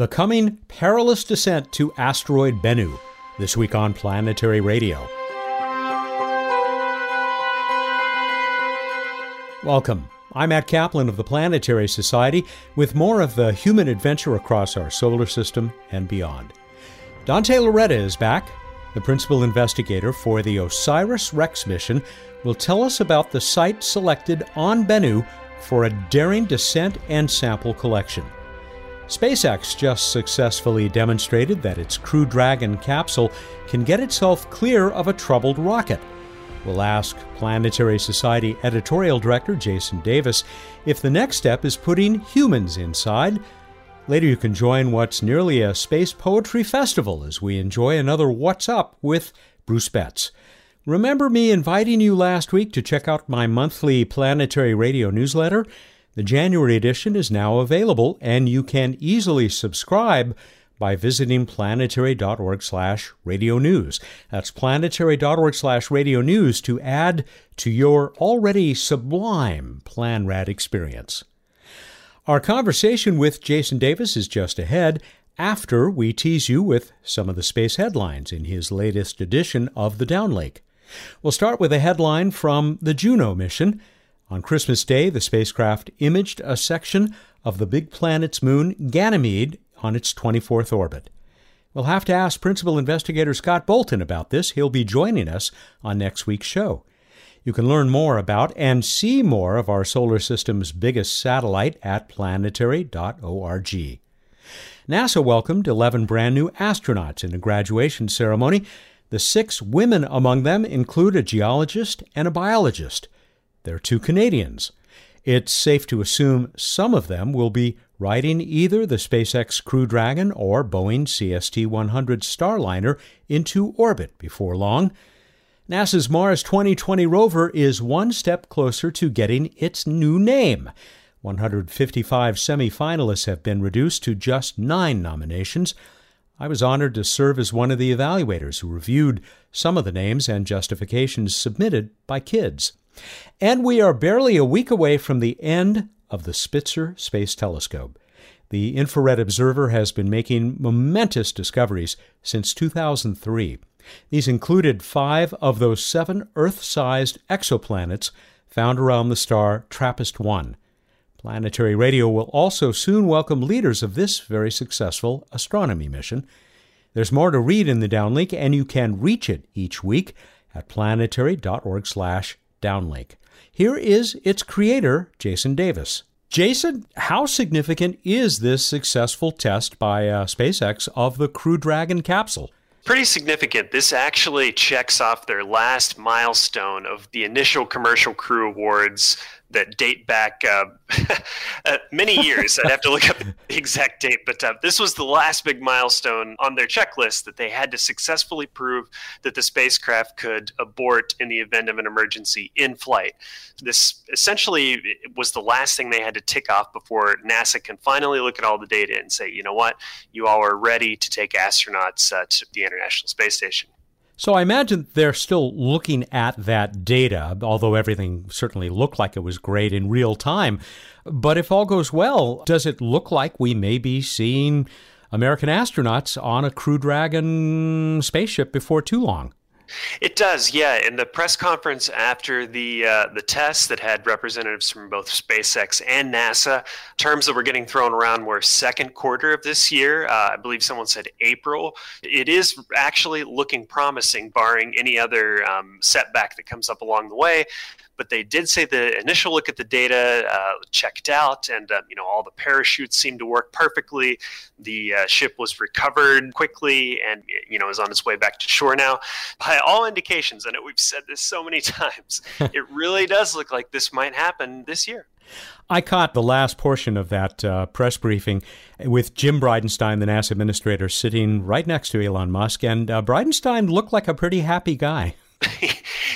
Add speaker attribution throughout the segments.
Speaker 1: The coming perilous descent to asteroid Bennu, this week on Planetary Radio. Welcome. I'm Matt Kaplan of the Planetary Society with more of the human adventure across our solar system and beyond. Dante Lauretta is back. The principal investigator for the OSIRIS REx mission will tell us about the site selected on Bennu for a daring descent and sample collection. SpaceX just successfully demonstrated that its Crew Dragon capsule can get itself clear of a troubled rocket. We'll ask Planetary Society editorial director Jason Davis if the next step is putting humans inside. Later, you can join what's nearly a space poetry festival as we enjoy another What's Up with Bruce Betts. Remember me inviting you last week to check out my monthly Planetary Radio newsletter? The January edition is now available, and you can easily subscribe by visiting planetary.org slash radio news. That's planetary.org slash radio news to add to your already sublime PlanRad experience. Our conversation with Jason Davis is just ahead after we tease you with some of the space headlines in his latest edition of the Downlink. We'll start with a headline from the Juno mission. On Christmas Day, the spacecraft imaged a section of the big planet's moon, Ganymede, on its 24th orbit. We'll have to ask Principal Investigator Scott Bolton about this. He'll be joining us on next week's show. You can learn more about and see more of our solar system's biggest satellite at planetary.org. NASA welcomed 11 brand new astronauts in a graduation ceremony. The six women among them include a geologist and a biologist. They're two Canadians. It's safe to assume some of them will be riding either the SpaceX Crew Dragon or Boeing CST 100 Starliner into orbit before long. NASA's Mars 2020 rover is one step closer to getting its new name. 155 semifinalists have been reduced to just nine nominations. I was honored to serve as one of the evaluators who reviewed some of the names and justifications submitted by kids. And we are barely a week away from the end of the Spitzer Space Telescope. The infrared observer has been making momentous discoveries since 2003. These included five of those seven Earth sized exoplanets found around the star TRAPPIST 1. Planetary Radio will also soon welcome leaders of this very successful astronomy mission. There's more to read in the downlink, and you can reach it each week at planetary.org/slash downlink. Here is its creator, Jason Davis. Jason, how significant is this successful test by uh, SpaceX of the Crew Dragon capsule?
Speaker 2: Pretty significant. This actually checks off their last milestone of the initial commercial crew awards that date back uh, uh, many years. I'd have to look up the exact date, but uh, this was the last big milestone on their checklist that they had to successfully prove that the spacecraft could abort in the event of an emergency in flight. This essentially was the last thing they had to tick off before NASA can finally look at all the data and say, you know what, you all are ready to take astronauts uh, to the International Space Station.
Speaker 1: So I imagine they're still looking at that data, although everything certainly looked like it was great in real time. But if all goes well, does it look like we may be seeing American astronauts on a Crew Dragon spaceship before too long?
Speaker 2: It does, yeah. In the press conference after the uh, the test that had representatives from both SpaceX and NASA, terms that were getting thrown around were second quarter of this year. Uh, I believe someone said April. It is actually looking promising, barring any other um, setback that comes up along the way but they did say the initial look at the data uh, checked out, and uh, you know all the parachutes seemed to work perfectly. The uh, ship was recovered quickly, and you know is on its way back to shore now. By all indications, I know we've said this so many times, it really does look like this might happen this year.
Speaker 1: I caught the last portion of that uh, press briefing with Jim Bridenstine, the NASA administrator, sitting right next to Elon Musk, and uh, Bridenstine looked like a pretty happy guy.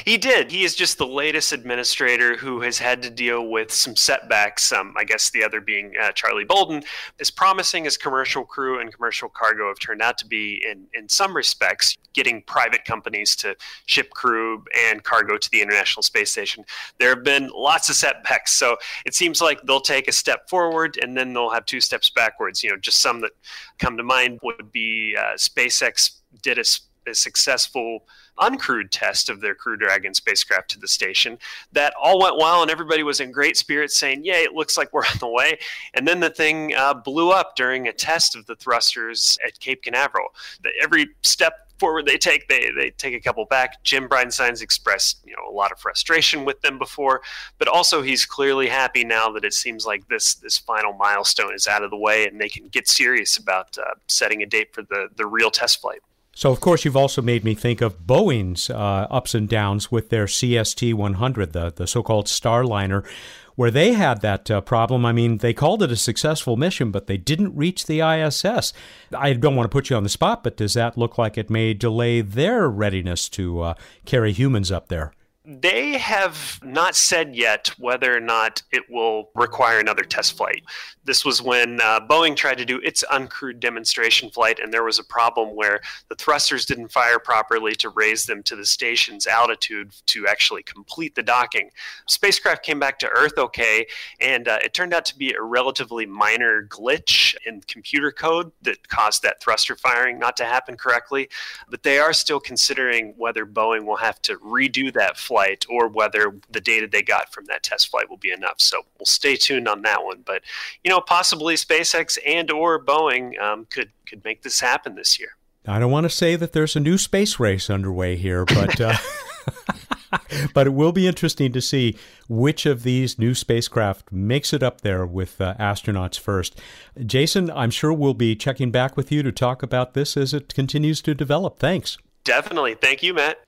Speaker 2: He did. He is just the latest administrator who has had to deal with some setbacks. Um, I guess the other being uh, Charlie Bolden. As promising as commercial crew and commercial cargo have turned out to be in, in some respects, getting private companies to ship crew and cargo to the International Space Station, there have been lots of setbacks. So it seems like they'll take a step forward and then they'll have two steps backwards. You know, just some that come to mind would be uh, SpaceX did a, a successful uncrewed test of their Crew Dragon spacecraft to the station. That all went well, and everybody was in great spirits, saying, "Yay, it looks like we're on the way." And then the thing uh, blew up during a test of the thrusters at Cape Canaveral. The, every step forward they take, they they take a couple back. Jim Bridenstine's expressed you know a lot of frustration with them before, but also he's clearly happy now that it seems like this this final milestone is out of the way and they can get serious about uh, setting a date for the the real test flight.
Speaker 1: So, of course, you've also made me think of Boeing's uh, ups and downs with their CST 100, the, the so called Starliner, where they had that uh, problem. I mean, they called it a successful mission, but they didn't reach the ISS. I don't want to put you on the spot, but does that look like it may delay their readiness to uh, carry humans up there?
Speaker 2: They have not said yet whether or not it will require another test flight. This was when uh, Boeing tried to do its uncrewed demonstration flight, and there was a problem where the thrusters didn't fire properly to raise them to the station's altitude to actually complete the docking. Spacecraft came back to Earth okay, and uh, it turned out to be a relatively minor glitch in computer code that caused that thruster firing not to happen correctly. But they are still considering whether Boeing will have to redo that flight flight or whether the data they got from that test flight will be enough. So we'll stay tuned on that one. But you know, possibly SpaceX and or Boeing um, could could make this happen this year.
Speaker 1: I don't want to say that there's a new space race underway here, but. Uh... but it will be interesting to see which of these new spacecraft makes it up there with uh, astronauts first. Jason, I'm sure we'll be checking back with you to talk about this as it continues to develop. Thanks.
Speaker 2: Definitely. Thank you, Matt.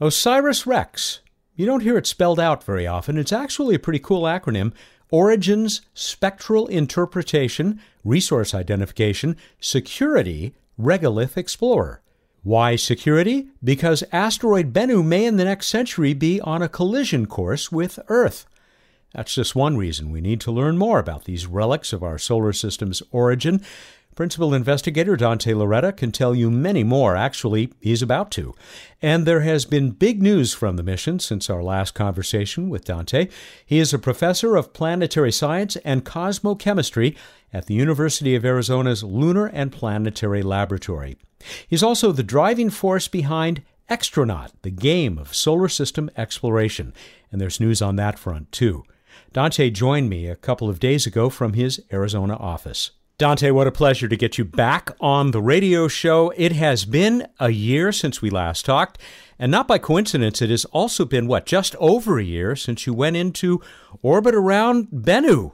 Speaker 1: OSIRIS REx you don't hear it spelled out very often. It's actually a pretty cool acronym Origins, Spectral Interpretation, Resource Identification, Security, Regolith Explorer. Why security? Because asteroid Bennu may in the next century be on a collision course with Earth. That's just one reason we need to learn more about these relics of our solar system's origin. Principal investigator Dante Lauretta can tell you many more. Actually, he's about to. And there has been big news from the mission since our last conversation with Dante. He is a professor of planetary science and cosmochemistry at the University of Arizona's Lunar and Planetary Laboratory. He's also the driving force behind Xtronaut, the game of solar system exploration. And there's news on that front, too. Dante joined me a couple of days ago from his Arizona office. Dante, what a pleasure to get you back on the radio show. It has been a year since we last talked, and not by coincidence, it has also been, what, just over a year since you went into orbit around Bennu.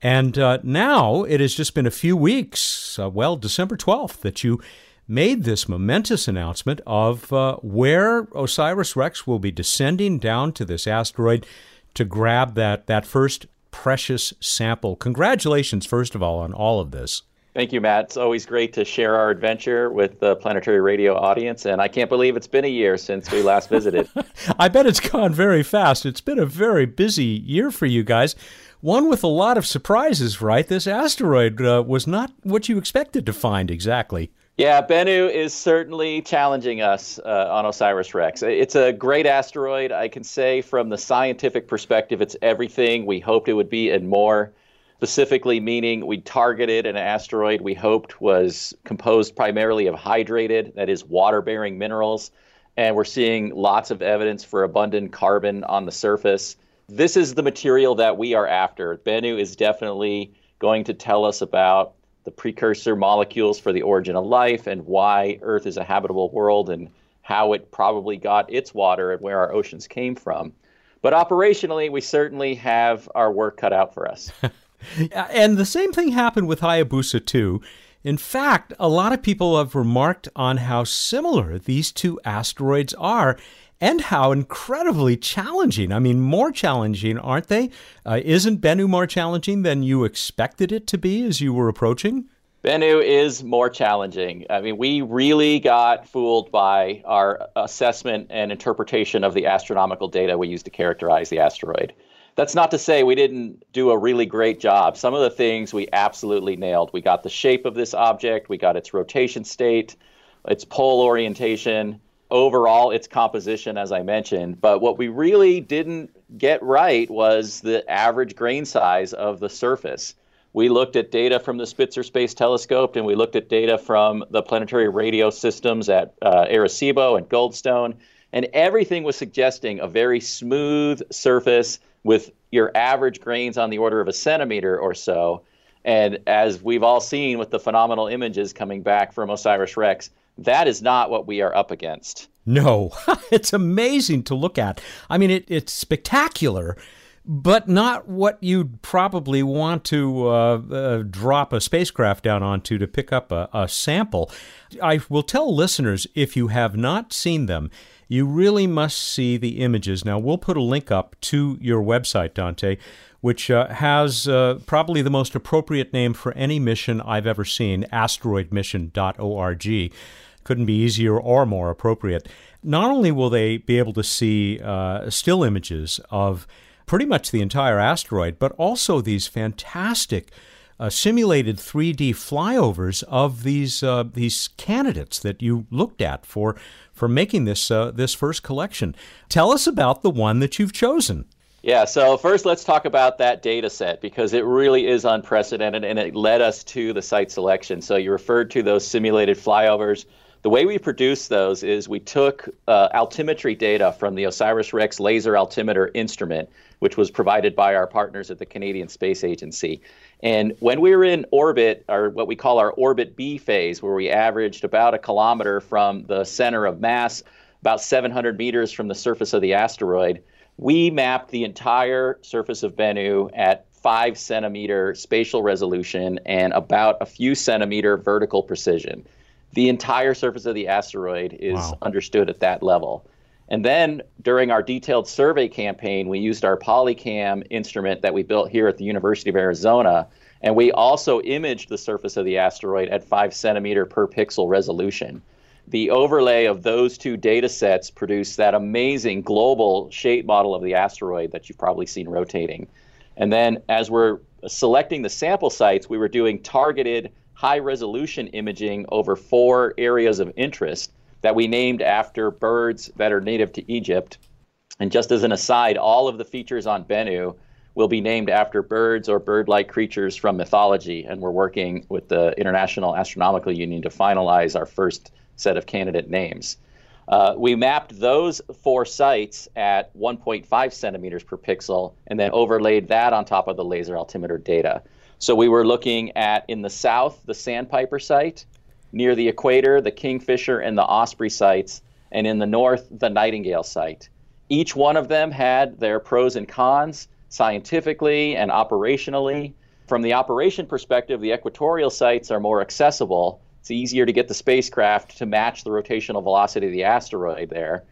Speaker 1: And uh, now it has just been a few weeks, uh, well, December 12th, that you made this momentous announcement of uh, where OSIRIS REx will be descending down to this asteroid to grab that, that first precious sample. Congratulations, first of all, on all of this.
Speaker 3: Thank you, Matt. It's always great to share our adventure with the Planetary Radio audience, and I can't believe it's been a year since we last visited.
Speaker 1: I bet it's gone very fast. It's been a very busy year for you guys. One with a lot of surprises, right? This asteroid uh, was not what you expected to find exactly.
Speaker 3: Yeah, Bennu is certainly challenging us uh, on OSIRIS REx. It's a great asteroid. I can say from the scientific perspective, it's everything we hoped it would be and more. Specifically, meaning we targeted an asteroid we hoped was composed primarily of hydrated, that is, water bearing minerals. And we're seeing lots of evidence for abundant carbon on the surface. This is the material that we are after. Bennu is definitely going to tell us about the precursor molecules for the origin of life and why Earth is a habitable world and how it probably got its water and where our oceans came from. But operationally, we certainly have our work cut out for us.
Speaker 1: and the same thing happened with Hayabusa 2. In fact, a lot of people have remarked on how similar these two asteroids are and how incredibly challenging. I mean, more challenging, aren't they? Uh, isn't Bennu more challenging than you expected it to be as you were approaching?
Speaker 3: Bennu is more challenging. I mean, we really got fooled by our assessment and interpretation of the astronomical data we used to characterize the asteroid. That's not to say we didn't do a really great job. Some of the things we absolutely nailed. We got the shape of this object, we got its rotation state, its pole orientation, overall its composition, as I mentioned. But what we really didn't get right was the average grain size of the surface. We looked at data from the Spitzer Space Telescope and we looked at data from the planetary radio systems at uh, Arecibo and Goldstone, and everything was suggesting a very smooth surface with your average grains on the order of a centimeter or so. And as we've all seen with the phenomenal images coming back from OSIRIS REx, that is not what we are up against.
Speaker 1: No, it's amazing to look at. I mean, it, it's spectacular, but not what you'd probably want to uh, uh, drop a spacecraft down onto to pick up a, a sample. I will tell listeners if you have not seen them, you really must see the images. Now, we'll put a link up to your website, Dante, which uh, has uh, probably the most appropriate name for any mission I've ever seen asteroidmission.org. Couldn't be easier or more appropriate. Not only will they be able to see uh, still images of pretty much the entire asteroid, but also these fantastic uh, simulated 3D flyovers of these uh, these candidates that you looked at for for making this uh, this first collection. Tell us about the one that you've chosen.
Speaker 3: Yeah, so first let's talk about that data set because it really is unprecedented and it led us to the site selection. So you referred to those simulated flyovers. The way we produced those is we took uh, altimetry data from the OSIRIS REx laser altimeter instrument, which was provided by our partners at the Canadian Space Agency. And when we were in orbit, or what we call our orbit B phase, where we averaged about a kilometer from the center of mass, about 700 meters from the surface of the asteroid, we mapped the entire surface of Bennu at five centimeter spatial resolution and about a few centimeter vertical precision. The entire surface of the asteroid is wow. understood at that level. And then during our detailed survey campaign, we used our Polycam instrument that we built here at the University of Arizona. And we also imaged the surface of the asteroid at five centimeter per pixel resolution. The overlay of those two data sets produced that amazing global shape model of the asteroid that you've probably seen rotating. And then as we're selecting the sample sites, we were doing targeted high resolution imaging over four areas of interest that we named after birds that are native to Egypt. And just as an aside, all of the features on Bennu will be named after birds or bird like creatures from mythology. And we're working with the International Astronomical Union to finalize our first set of candidate names. Uh, we mapped those four sites at 1.5 centimeters per pixel and then overlaid that on top of the laser altimeter data. So we were looking at in the south, the Sandpiper site, near the equator, the Kingfisher and the Osprey sites, and in the north, the Nightingale site. Each one of them had their pros and cons scientifically and operationally. From the operation perspective, the equatorial sites are more accessible. It's easier to get the spacecraft to match the rotational velocity of the asteroid there.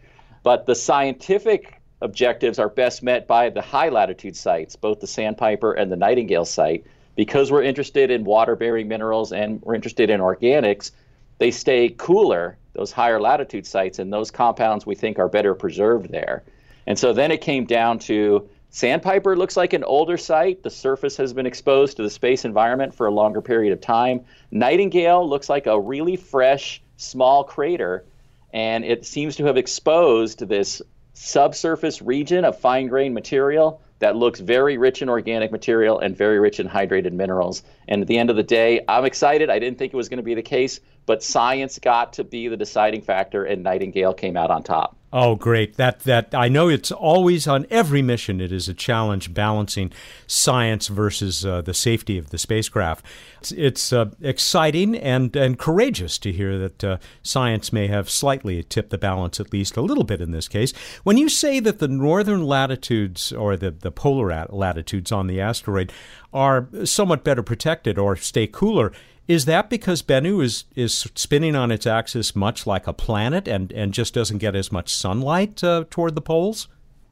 Speaker 3: But the scientific objectives are best met by the high latitude sites, both the Sandpiper and the Nightingale site, because we're interested in water bearing minerals and we're interested in organics, they stay cooler, those higher latitude sites, and those compounds we think are better preserved there. And so then it came down to Sandpiper looks like an older site. The surface has been exposed to the space environment for a longer period of time. Nightingale looks like a really fresh, small crater, and it seems to have exposed this subsurface region of fine grained material that looks very rich in organic material and very rich in hydrated minerals. And at the end of the day, I'm excited. I didn't think it was going to be the case, but science got to be the deciding factor, and Nightingale came out on top.
Speaker 1: Oh, great! That that I know it's always on every mission. It is a challenge balancing science versus uh, the safety of the spacecraft. It's, it's uh, exciting and and courageous to hear that uh, science may have slightly tipped the balance, at least a little bit in this case. When you say that the northern latitudes or the the polar latitudes on the asteroid are somewhat better protected or stay cooler, is that because Bennu is, is spinning on its axis much like a planet and, and just doesn't get as much sunlight uh, toward the poles?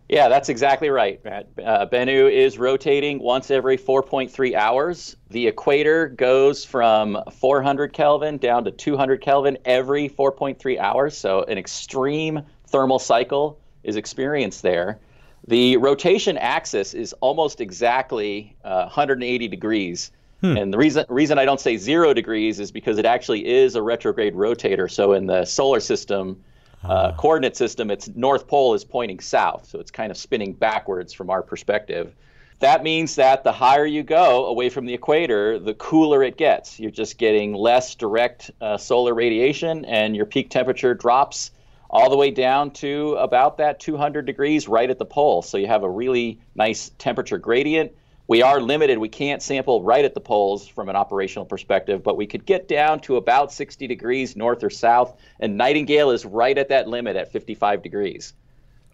Speaker 3: Yeah, that's exactly right, Matt. Uh, Bennu is rotating once every 4.3 hours. The equator goes from 400 Kelvin down to 200 Kelvin every 4.3 hours. So, an extreme thermal cycle is experienced there. The rotation axis is almost exactly uh, 180 degrees. Hmm. And the reason reason I don't say zero degrees is because it actually is a retrograde rotator. So in the solar system, uh, coordinate system, its north pole is pointing south, so it's kind of spinning backwards from our perspective. That means that the higher you go away from the equator, the cooler it gets. You're just getting less direct uh, solar radiation, and your peak temperature drops all the way down to about that 200 degrees right at the pole. So you have a really nice temperature gradient we are limited. We can't sample right at the poles from an operational perspective, but we could get down to about 60 degrees north or south, and Nightingale is right at that limit at 55 degrees.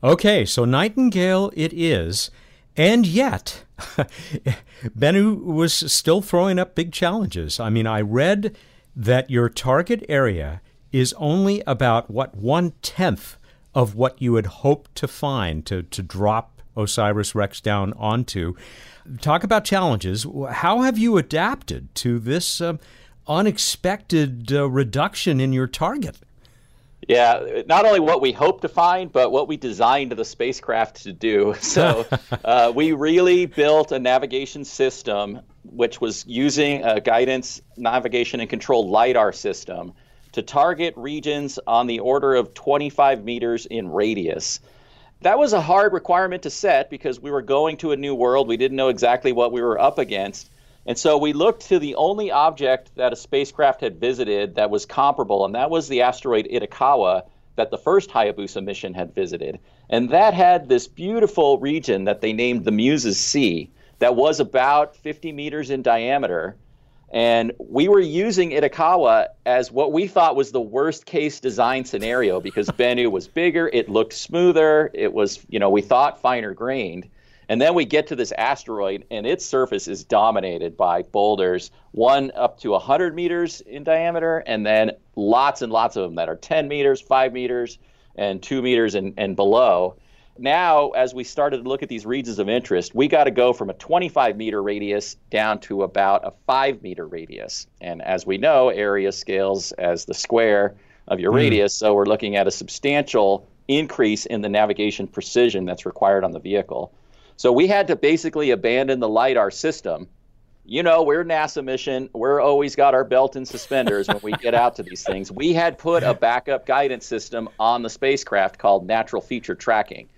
Speaker 1: Okay, so Nightingale it is, and yet Bennu was still throwing up big challenges. I mean, I read that your target area is only about what one tenth of what you had hoped to find to, to drop OSIRIS REx down onto. Talk about challenges. How have you adapted to this uh, unexpected uh, reduction in your target?
Speaker 3: Yeah, not only what we hope to find, but what we designed the spacecraft to do. So uh, we really built a navigation system which was using a guidance, navigation, and control LIDAR system to target regions on the order of 25 meters in radius that was a hard requirement to set because we were going to a new world. We didn't know exactly what we were up against. And so we looked to the only object that a spacecraft had visited that was comparable, and that was the asteroid Itokawa that the first Hayabusa mission had visited. And that had this beautiful region that they named the Muses Sea that was about 50 meters in diameter. And we were using Itokawa as what we thought was the worst case design scenario because Bennu was bigger, it looked smoother, it was, you know, we thought finer grained. And then we get to this asteroid, and its surface is dominated by boulders, one up to 100 meters in diameter, and then lots and lots of them that are 10 meters, 5 meters, and 2 meters and, and below. Now, as we started to look at these regions of interest, we got to go from a 25 meter radius down to about a 5 meter radius. And as we know, area scales as the square of your mm. radius, so we're looking at a substantial increase in the navigation precision that's required on the vehicle. So we had to basically abandon the LIDAR system. You know, we're NASA mission. We're always got our belt and suspenders when we get out to these things. We had put a backup guidance system on the spacecraft called natural feature tracking.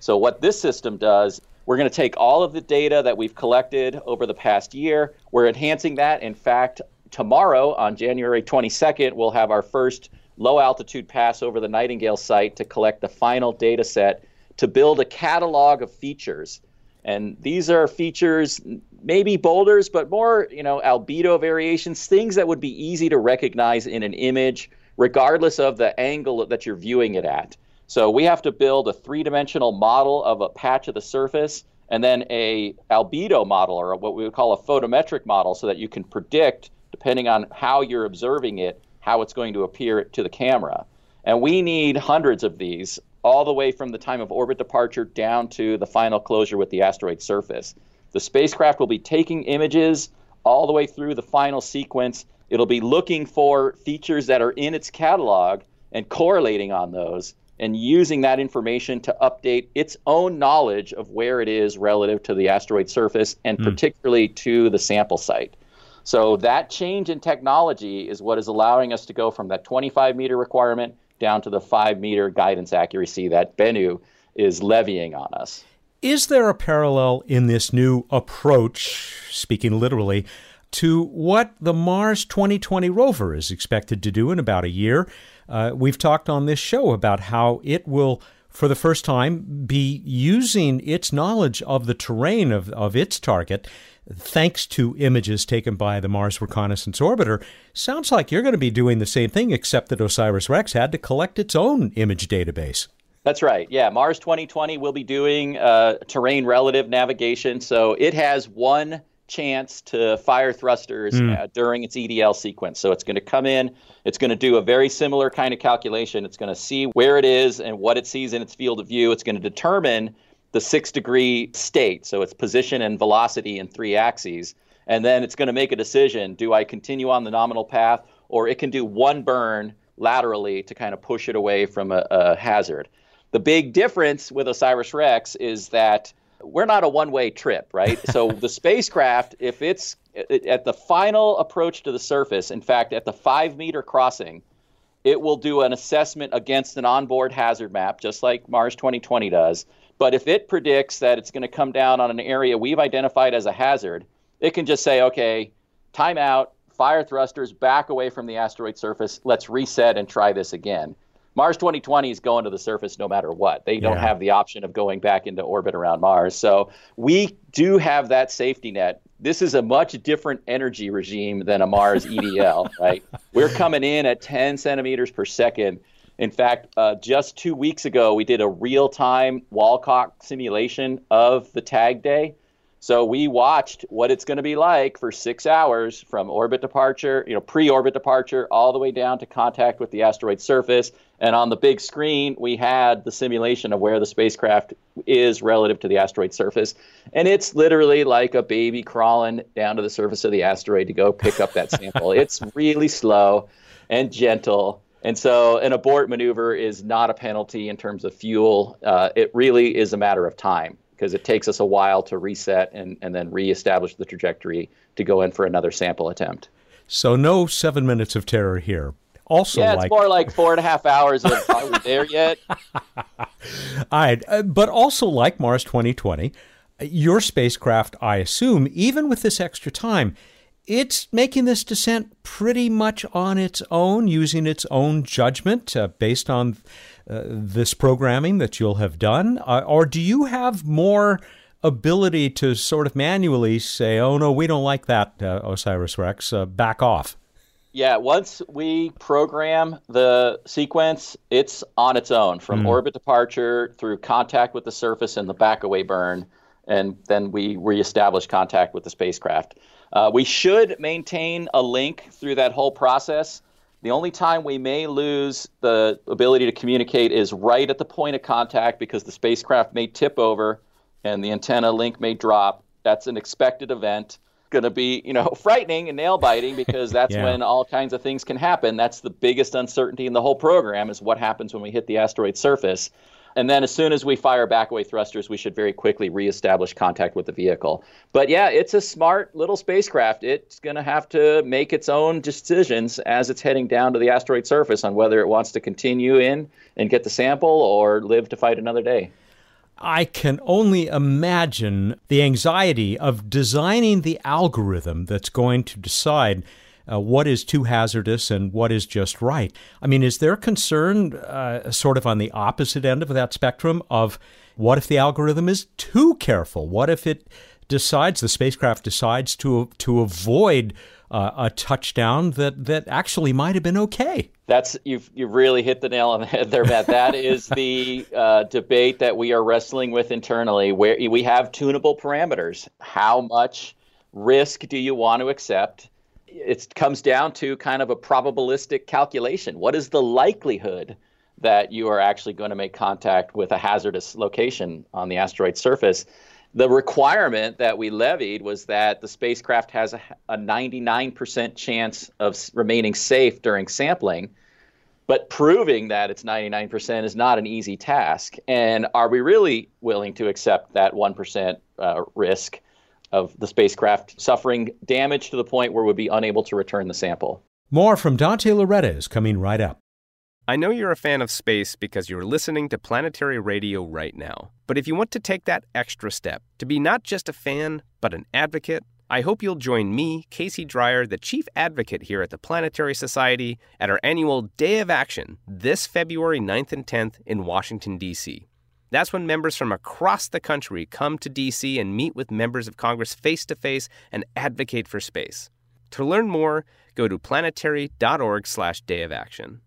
Speaker 3: So, what this system does, we're going to take all of the data that we've collected over the past year, we're enhancing that. In fact, tomorrow on January 22nd, we'll have our first low altitude pass over the Nightingale site to collect the final data set to build a catalog of features. And these are features, maybe boulders, but more, you know, albedo variations, things that would be easy to recognize in an image, regardless of the angle that you're viewing it at. So we have to build a three-dimensional model of a patch of the surface and then a albedo model or what we would call a photometric model so that you can predict depending on how you're observing it how it's going to appear to the camera. And we need hundreds of these all the way from the time of orbit departure down to the final closure with the asteroid surface. The spacecraft will be taking images all the way through the final sequence. It'll be looking for features that are in its catalog and correlating on those and using that information to update its own knowledge of where it is relative to the asteroid surface and mm. particularly to the sample site. So that change in technology is what is allowing us to go from that 25 meter requirement down to the 5 meter guidance accuracy that Bennu is levying on us.
Speaker 1: Is there a parallel in this new approach, speaking literally, to what the Mars 2020 rover is expected to do in about a year? Uh, we've talked on this show about how it will, for the first time, be using its knowledge of the terrain of, of its target thanks to images taken by the Mars Reconnaissance Orbiter. Sounds like you're going to be doing the same thing, except that OSIRIS REx had to collect its own image database.
Speaker 3: That's right. Yeah, Mars 2020 will be doing uh, terrain relative navigation. So it has one chance to fire thrusters mm. uh, during its EDL sequence. So it's going to come in, it's going to do a very similar kind of calculation. It's going to see where it is and what it sees in its field of view. It's going to determine the six degree state. So it's position and velocity in three axes. And then it's going to make a decision do I continue on the nominal path, or it can do one burn laterally to kind of push it away from a, a hazard. The big difference with OSIRIS REx is that we're not a one way trip, right? so the spacecraft, if it's at the final approach to the surface, in fact, at the five meter crossing, it will do an assessment against an onboard hazard map, just like Mars 2020 does. But if it predicts that it's going to come down on an area we've identified as a hazard, it can just say, okay, time out, fire thrusters back away from the asteroid surface. Let's reset and try this again. Mars 2020 is going to the surface no matter what. They don't yeah. have the option of going back into orbit around Mars. So we do have that safety net. This is a much different energy regime than a Mars EDL, right? We're coming in at 10 centimeters per second. In fact, uh, just two weeks ago, we did a real time wall clock simulation of the tag day so we watched what it's going to be like for six hours from orbit departure, you know, pre-orbit departure, all the way down to contact with the asteroid surface. And on the big screen, we had the simulation of where the spacecraft is relative to the asteroid surface. And it's literally like a baby crawling down to the surface of the asteroid to go pick up that sample. it's really slow and gentle. And so an abort maneuver is not a penalty in terms of fuel. Uh, it really is a matter of time because it takes us a while to reset and, and then reestablish the trajectory to go in for another sample attempt.
Speaker 1: So no seven minutes of terror here. Also,
Speaker 3: yeah,
Speaker 1: it's
Speaker 3: like... more like four and a half hours of are we there yet?
Speaker 1: All right, uh, but also like Mars 2020, your spacecraft, I assume, even with this extra time, it's making this descent pretty much on its own, using its own judgment uh, based on uh, this programming that you'll have done? Uh, or do you have more ability to sort of manually say, oh, no, we don't like that, uh, OSIRIS REx, uh, back off?
Speaker 3: Yeah, once we program the sequence, it's on its own from mm. orbit departure through contact with the surface and the back away burn, and then we reestablish contact with the spacecraft. Uh, we should maintain a link through that whole process. The only time we may lose the ability to communicate is right at the point of contact because the spacecraft may tip over and the antenna link may drop. That's an expected event. Going to be, you know, frightening and nail biting because that's yeah. when all kinds of things can happen. That's the biggest uncertainty in the whole program is what happens when we hit the asteroid surface. And then as soon as we fire backaway thrusters, we should very quickly reestablish contact with the vehicle. But yeah, it's a smart little spacecraft. It's going to have to make its own decisions as it's heading down to the asteroid surface on whether it wants to continue in and get the sample or live to fight another day.
Speaker 1: I can only imagine the anxiety of designing the algorithm that's going to decide uh, what is too hazardous and what is just right. I mean, is there concern uh, sort of on the opposite end of that spectrum of what if the algorithm is too careful? What if it decides, the spacecraft decides to, to avoid uh, a touchdown that, that actually might have been okay?
Speaker 3: That's you've you've really hit the nail on the head there, Matt. That is the uh, debate that we are wrestling with internally. Where we have tunable parameters. How much risk do you want to accept? It comes down to kind of a probabilistic calculation. What is the likelihood that you are actually going to make contact with a hazardous location on the asteroid surface? The requirement that we levied was that the spacecraft has a, a 99% chance of remaining safe during sampling. But proving that it's 99% is not an easy task. And are we really willing to accept that 1% uh, risk? Of the spacecraft suffering damage to the point where we'd be unable to return the sample.
Speaker 1: More from Dante Lauretta is coming right up.
Speaker 4: I know you're a fan of space because you're listening to planetary radio right now. But if you want to take that extra step to be not just a fan, but an advocate, I hope you'll join me, Casey Dreyer, the chief advocate here at the Planetary Society, at our annual Day of Action this February 9th and 10th in Washington, D.C. That's when members from across the country come to DC and meet with members of Congress face to face and advocate for space. To learn more, go to planetary.org/day of action.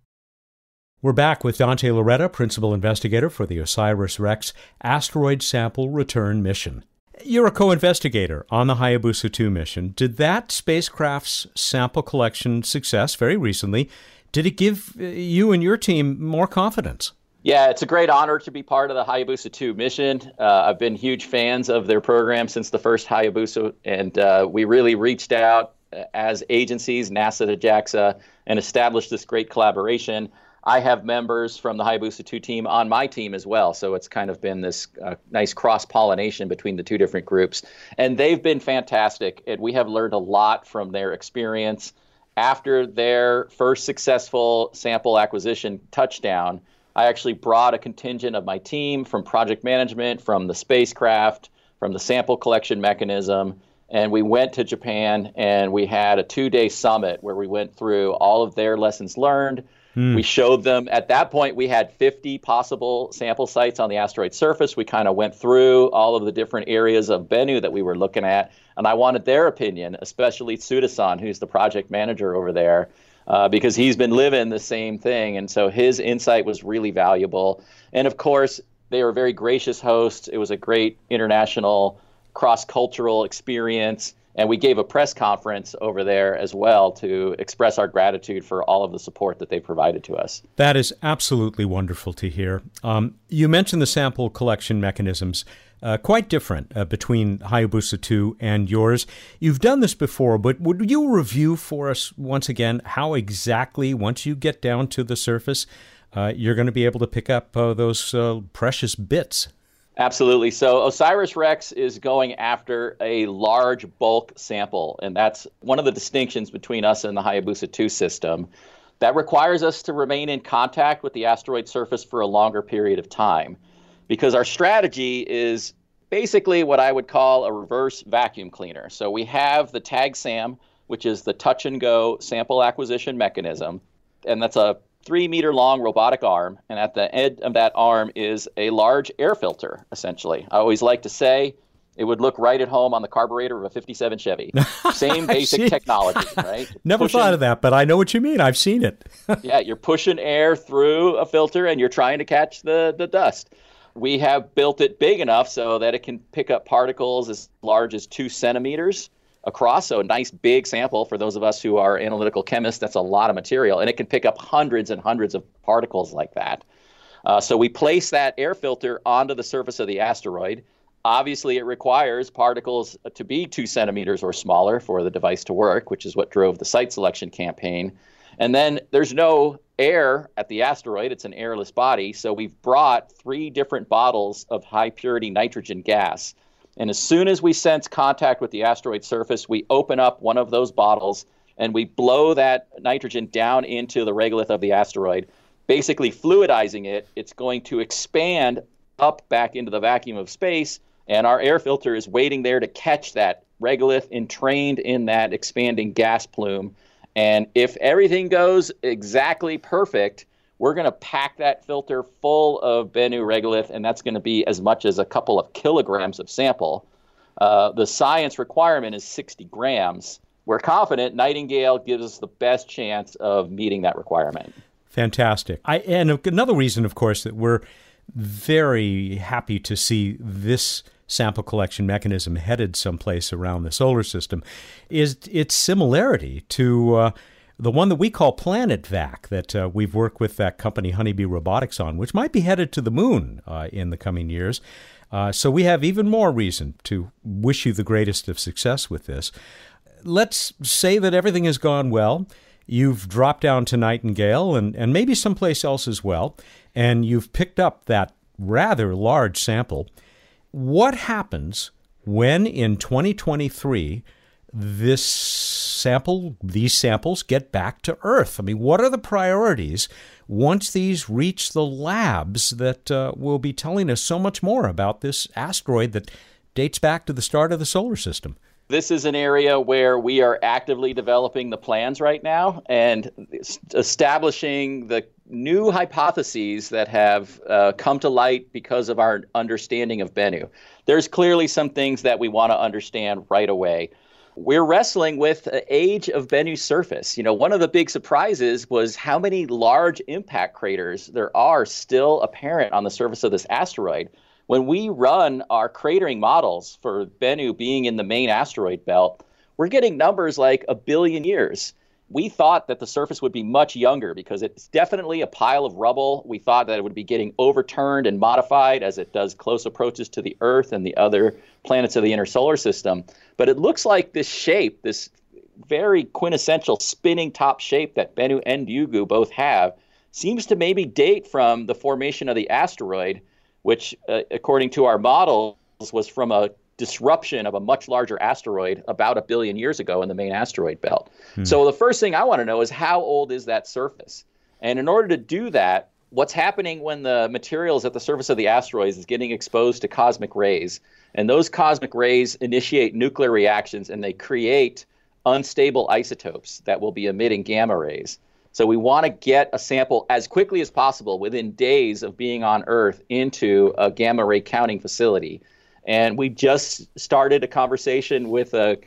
Speaker 1: We're back with Dante Lauretta, principal investigator for the OSIRIS-REx asteroid sample return mission. You're a co-investigator on the Hayabusa 2 mission. Did that spacecraft's sample collection success very recently did it give uh, you and your team more confidence?
Speaker 3: Yeah, it's a great honor to be part of the Hayabusa 2 mission. Uh, I've been huge fans of their program since the first Hayabusa, and uh, we really reached out uh, as agencies, NASA to JAXA, and established this great collaboration. I have members from the Hayabusa 2 team on my team as well, so it's kind of been this uh, nice cross pollination between the two different groups. And they've been fantastic, and we have learned a lot from their experience. After their first successful sample acquisition touchdown, I actually brought a contingent of my team from project management, from the spacecraft, from the sample collection mechanism, and we went to Japan and we had a two day summit where we went through all of their lessons learned. Mm. We showed them at that point we had 50 possible sample sites on the asteroid surface. We kind of went through all of the different areas of Bennu that we were looking at, and I wanted their opinion, especially Tsuda-san, who's the project manager over there uh, because he's been living the same thing. And so his insight was really valuable. And of course, they were very gracious hosts. It was a great international cross cultural experience. And we gave a press conference over there as well to express our gratitude for all of the support that they provided to us.
Speaker 1: That is absolutely wonderful to hear. Um, you mentioned the sample collection mechanisms uh, quite different uh, between Hayabusa 2 and yours. You've done this before, but would you review for us once again how exactly, once you get down to the surface, uh, you're going to be able to pick up uh, those uh, precious bits?
Speaker 3: Absolutely. So OSIRIS REx is going after a large bulk sample, and that's one of the distinctions between us and the Hayabusa 2 system. That requires us to remain in contact with the asteroid surface for a longer period of time because our strategy is basically what I would call a reverse vacuum cleaner. So we have the TAG SAM, which is the touch and go sample acquisition mechanism, and that's a three meter long robotic arm. And at the end of that arm is a large air filter, essentially. I always like to say it would look right at home on the carburetor of a 57 Chevy. Same basic technology, right?
Speaker 1: Never pushing, thought of that, but I know what you mean. I've seen it.
Speaker 3: yeah, you're pushing air through a filter and you're trying to catch the, the dust we have built it big enough so that it can pick up particles as large as two centimeters across. So a nice big sample for those of us who are analytical chemists. That's a lot of material, and it can pick up hundreds and hundreds of particles like that. Uh, so we place that air filter onto the surface of the asteroid. Obviously, it requires particles to be two centimeters or smaller for the device to work, which is what drove the site selection campaign. And then there's no air at the asteroid. It's an airless body. So we've brought three different bottles of high purity nitrogen gas. And as soon as we sense contact with the asteroid surface, we open up one of those bottles and we blow that nitrogen down into the regolith of the asteroid, basically fluidizing it. It's going to expand up back into the vacuum of space, and our air filter is waiting there to catch that regolith entrained in that expanding gas plume and if everything goes exactly perfect, we're going to pack that filter full of Bennu regolith, and that's going to be as much as a couple of kilograms of sample. Uh, the science requirement is 60 grams. We're confident Nightingale gives us the best chance of meeting that requirement.
Speaker 1: Fantastic. I, and another reason, of course, that we're very happy to see this sample collection mechanism headed someplace around the solar system is its similarity to uh, the one that we call Planet Vac that uh, we've worked with that company Honeybee Robotics on, which might be headed to the moon uh, in the coming years. Uh, so we have even more reason to wish you the greatest of success with this. Let's say that everything has gone well. You've dropped down to Nightingale and, and maybe someplace else as well, and you've picked up that rather large sample. What happens when in 2023 this sample, these samples get back to Earth? I mean, what are the priorities once these reach the labs that uh, will be telling us so much more about this asteroid that dates back to the start of the solar system?
Speaker 3: This is an area where we are actively developing the plans right now and establishing the new hypotheses that have uh, come to light because of our understanding of Bennu. There's clearly some things that we want to understand right away. We're wrestling with age of Bennu's surface. You know, one of the big surprises was how many large impact craters there are still apparent on the surface of this asteroid. When we run our cratering models for Bennu being in the main asteroid belt, we're getting numbers like a billion years. We thought that the surface would be much younger because it's definitely a pile of rubble. We thought that it would be getting overturned and modified as it does close approaches to the Earth and the other planets of the inner solar system. But it looks like this shape, this very quintessential spinning top shape that Bennu and Ryugu both have, seems to maybe date from the formation of the asteroid, which, uh, according to our models, was from a disruption of a much larger asteroid about a billion years ago in the main asteroid belt. Hmm. So the first thing I want to know is how old is that surface? And in order to do that, what's happening when the materials at the surface of the asteroids is getting exposed to cosmic rays, and those cosmic rays initiate nuclear reactions and they create unstable isotopes that will be emitting gamma rays. So we want to get a sample as quickly as possible within days of being on Earth into a gamma ray counting facility. And we just started a conversation with a,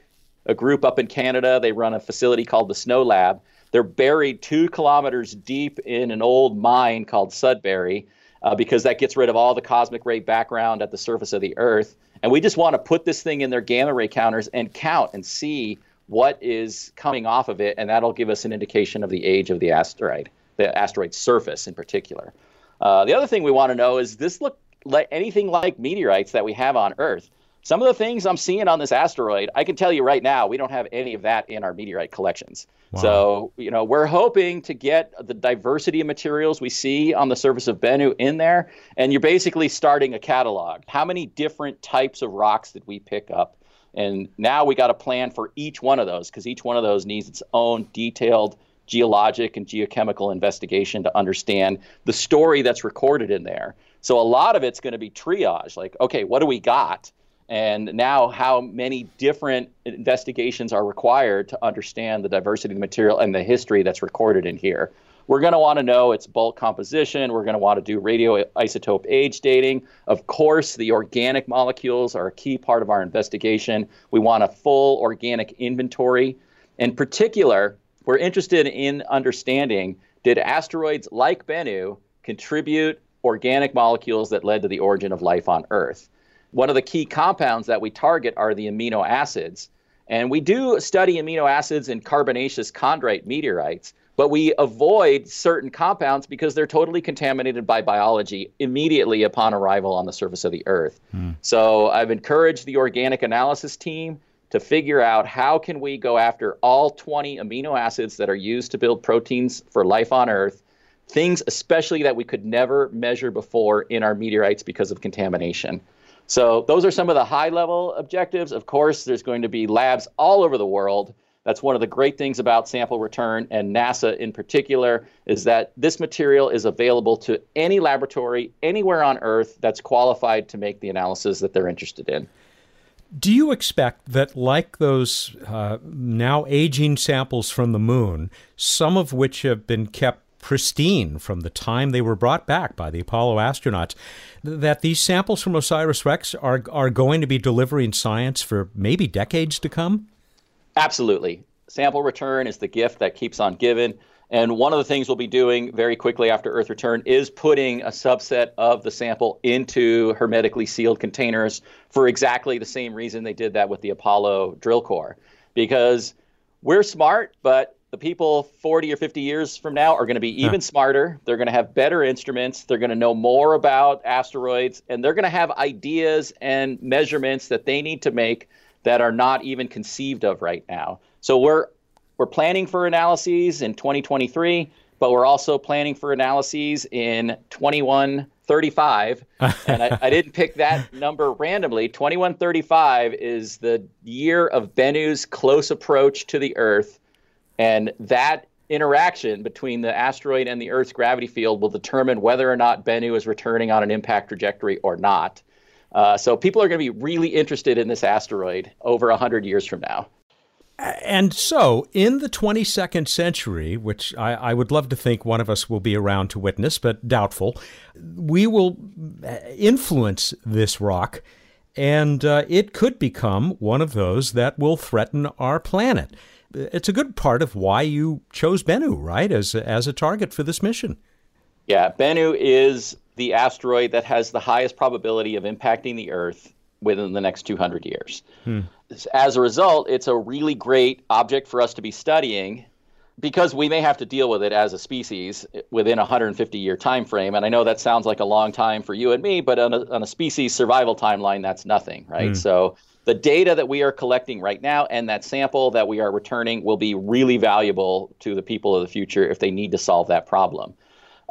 Speaker 3: a group up in Canada. They run a facility called the SNOLAB. They're buried two kilometers deep in an old mine called Sudbury uh, because that gets rid of all the cosmic ray background at the surface of the Earth. And we just want to put this thing in their gamma ray counters and count and see what is coming off of it, and that'll give us an indication of the age of the asteroid, the asteroid surface in particular. Uh, the other thing we want to know is this look like anything like meteorites that we have on Earth. Some of the things I'm seeing on this asteroid, I can tell you right now, we don't have any of that in our meteorite collections. Wow. So, you know, we're hoping to get the diversity of materials we see on the surface of Bennu in there. And you're basically starting a catalog. How many different types of rocks did we pick up? And now we got a plan for each one of those because each one of those needs its own detailed geologic and geochemical investigation to understand the story that's recorded in there. So a lot of it's going to be triage, like, okay, what do we got? And now, how many different investigations are required to understand the diversity of the material and the history that's recorded in here? We're going to want to know its bulk composition. We're going to want to do radioisotope age dating. Of course, the organic molecules are a key part of our investigation. We want a full organic inventory. In particular, we're interested in understanding did asteroids like Bennu contribute organic molecules that led to the origin of life on Earth. One of the key compounds that we target are the amino acids. And we do study amino acids in carbonaceous chondrite meteorites, but we avoid certain compounds because they're totally contaminated by biology immediately upon arrival on the surface of the Earth. Mm. So I've encouraged the organic analysis team to figure out how can we go after all 20 amino acids that are used to build proteins for life on Earth things especially that we could never measure before in our meteorites because of contamination. So those are some of the high level objectives. Of course, there's going to be labs all over the world. That's one of the great things about sample return and NASA in particular is that this material is available to any laboratory anywhere on Earth that's qualified to make the analysis that they're interested in.
Speaker 1: Do you expect that, like those uh, now aging samples from the moon, some of which have been kept pristine from the time they were brought back by the Apollo astronauts, that these samples from OSIRIS REx are, are going to be delivering science for maybe decades to come?
Speaker 3: Absolutely. Sample return is the gift that keeps on giving. And one of the things we'll be doing very quickly after Earth return is putting a subset of the sample into hermetically sealed containers for exactly the same reason they did that with the Apollo drill core. Because we're smart, but the people 40 or 50 years from now are going to be even huh. smarter. They're going to have better instruments. They're going to know more about asteroids, and they're going to have ideas and measurements that they need to make that are not even conceived of right now. So we're we're planning for analyses in 2023, but we're also planning for analyses in 2135. and I, I didn't pick that number randomly. 2135 is the year of Bennu's close approach to the Earth and that interaction between the asteroid and the Earth's gravity field will determine whether or not Bennu is returning on an impact trajectory or not. Uh, so people are going to be really interested in this asteroid over 100 years from now.
Speaker 1: And so, in the 22nd century, which I, I, would love to think one of us will be around to witness, but doubtful, we will uh, influence this rock, and uh, it could become one of those that will threaten our planet it's a good part of why you chose Bennu, right, as as a target for this mission.
Speaker 3: Yeah, Bennu is the asteroid that has the highest probability of impacting the Earth within the next 200 years. Hmm. As a result, it's a really great object for us to be studying. because we may have to deal with it as a species within a 150 year time frame and i know that sounds like a long time for you and me but on a, on a species survival timeline that's nothing right mm. so the data that we are collecting right now and that sample that we are returning will be really valuable to the people of the future if they need to solve that problem.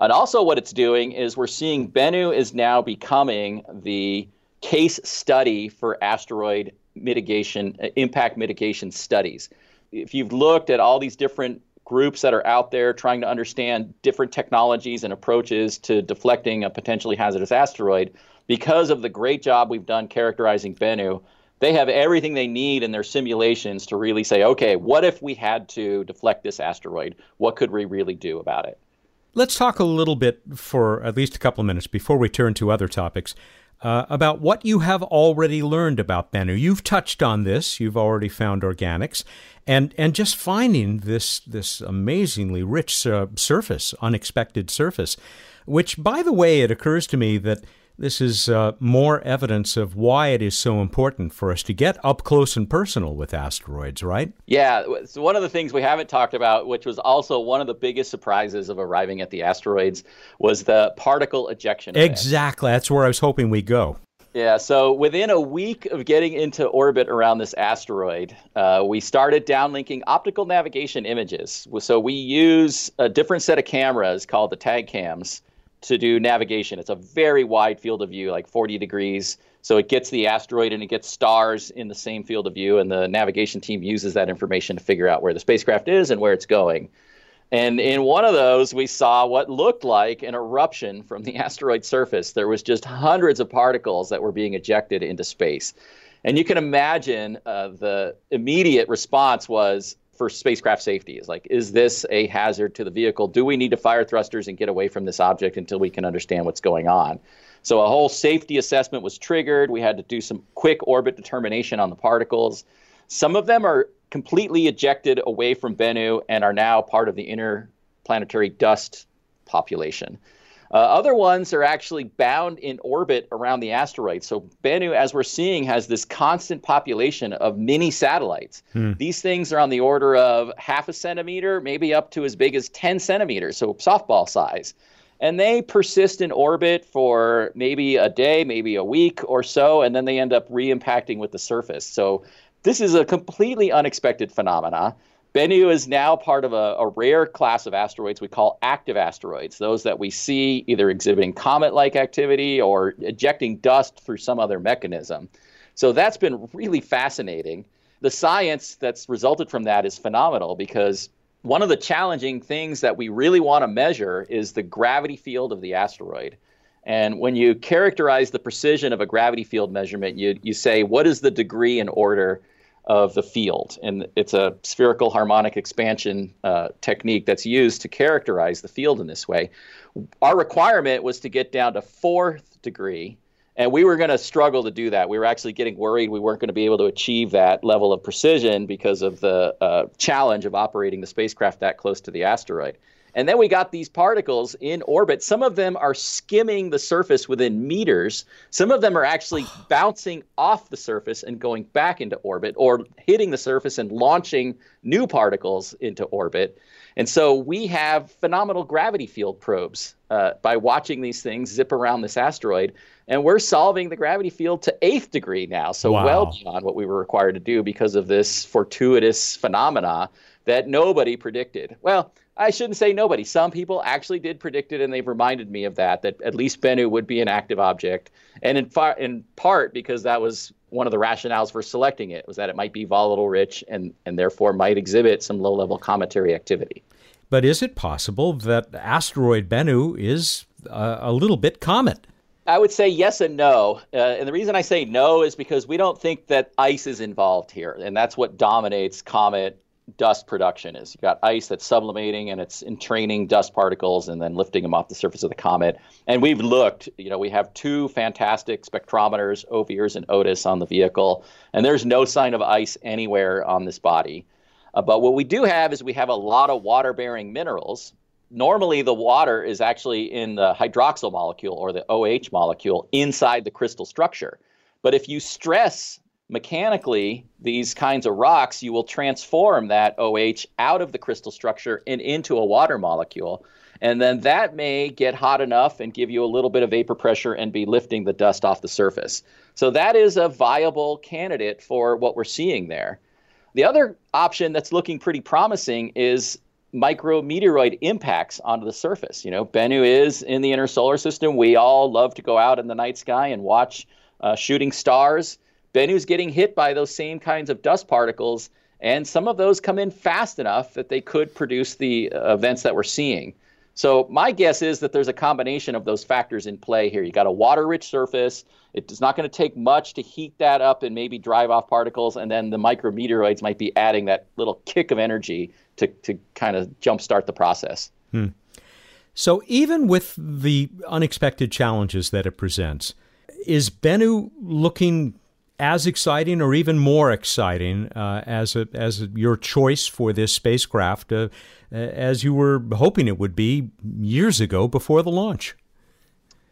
Speaker 3: And also what it's doing is we're seeing bennu is now becoming the case study for asteroid mitigation uh, impact mitigation studies. If you've looked at all these different groups that are out there trying to understand different technologies and approaches to deflecting a potentially hazardous asteroid, because of the great job we've done characterizing Bennu, they have everything they need in their simulations to really say, okay, what if we had to deflect this asteroid? What could we really do about it?
Speaker 1: Let's talk a little bit for at least a couple of minutes before we turn to other topics uh, about what you have already learned about Bennu. You've touched on this. You've already found organics, and and just finding this this amazingly rich uh, surface, unexpected surface, which, by the way, it occurs to me that this is uh, more evidence of why it is so important for us to get up close and personal with asteroids, right?
Speaker 3: Yeah. So one of the things we haven't talked about, which was also one of the biggest surprises of arriving at the asteroids, was the particle ejection.
Speaker 1: Event. Exactly. That's where I was hoping we go.
Speaker 3: Yeah, so within a week of getting into orbit around this asteroid, uh, we started downlinking optical navigation images. So we use a different set of cameras called the TAGCAMS to do navigation. It's a very wide field of view, like 40 degrees. So it gets the asteroid and it gets stars in the same field of view, and the navigation team uses that information to figure out where the spacecraft is and where it's going. And in one of those, we saw what looked like an eruption from the asteroid surface. There was just hundreds of particles that were being ejected into space. And you can imagine uh, the immediate response was, for spacecraft safety is like, is this a hazard to the vehicle? Do we need to fire thrusters and get away from this object until we can understand what's going on? So a whole safety assessment was triggered. We had to do some quick orbit determination on the particles. Some of them are completely ejected away from Bennu and are now part of the interplanetary dust population. Uh, other ones are actually bound in orbit around the asteroid. So Bennu, as we're seeing, has this constant population of mini satellites. Hmm. These things are on the order of half a centimeter, maybe up to as big as 10 centimeters, so softball size. And they persist in orbit for maybe a day, maybe a week or so, and then they end up re-impacting with the surface. So this is a completely unexpected phenomena. Bennu is now part of a, a, rare class of asteroids we call active asteroids, those that we see either exhibiting comet like activity or ejecting dust through some other mechanism. So that's been really fascinating. The science that's resulted from that is phenomenal because one of the challenging things that we really want to measure is the gravity field of the asteroid. And when you characterize the precision of a gravity field measurement, you, you say, what is the degree and order of the field. And it's a spherical harmonic expansion uh, technique that's used to characterize the field in this way. Our requirement was to get down to fourth degree, and we were going to struggle to do that. We were actually getting worried we weren't going to be able to achieve that level of precision because of the uh, challenge of operating the spacecraft that close to the asteroid. And then we got these particles in orbit. Some of them are skimming the surface within meters. Some of them are actually bouncing off the surface and going back into orbit or hitting the surface and launching new particles into orbit. And so we have phenomenal gravity field probes uh, by watching these things zip around this asteroid. And we're solving the gravity field to eighth degree now. So wow. well beyond what we were required to do because of this fortuitous phenomena that nobody predicted. Well, I shouldn't say nobody. Some people actually did predict it, and they've reminded me of that. That at least Bennu would be an active object, and in, far, in part because that was one of the rationales for selecting it was that it might be volatile rich and and therefore might exhibit some low level cometary activity.
Speaker 1: But is it possible that asteroid Bennu is uh, a little bit comet?
Speaker 3: I would say yes and no. Uh, and the reason I say no is because we don't think that ice is involved here. And that's what dominates comet dust production is. You've got ice that's sublimating and it's entraining dust particles and then lifting them off the surface of the comet. And we've looked, you know, we have two fantastic spectrometers, OVIRS and OTES, on the vehicle, and there's no sign of ice anywhere on this body. Uh, but what we do have is we have a lot of water bearing minerals. Normally, the water is actually in the hydroxyl molecule or the OH molecule inside the crystal structure. But if you stress mechanically, these kinds of rocks, you will transform that OH out of the crystal structure and into a water molecule. And then that may get hot enough and give you a little bit of vapor pressure and be lifting the dust off the surface. So that is a viable candidate for what we're seeing there. The other option that's looking pretty promising is micrometeoroid impacts onto the surface. You know, Bennu is in the inner solar system. We all love to go out in the night sky and watch uh, shooting stars. Bennu's getting hit by those same kinds of dust particles, and some of those come in fast enough that they could produce the uh, events that we're seeing. So my guess is that there's a combination of those factors in play here. You got a water-rich surface. It's not going to take much to heat that up and maybe drive off particles, and then the micrometeoroids might be adding that little kick of energy to to kind of jumpstart the process.
Speaker 1: Hmm. So even with the unexpected challenges that it presents, is Bennu looking as exciting or even more exciting uh, as a, as your choice for this spacecraft uh, as you were hoping it would be years ago before the launch?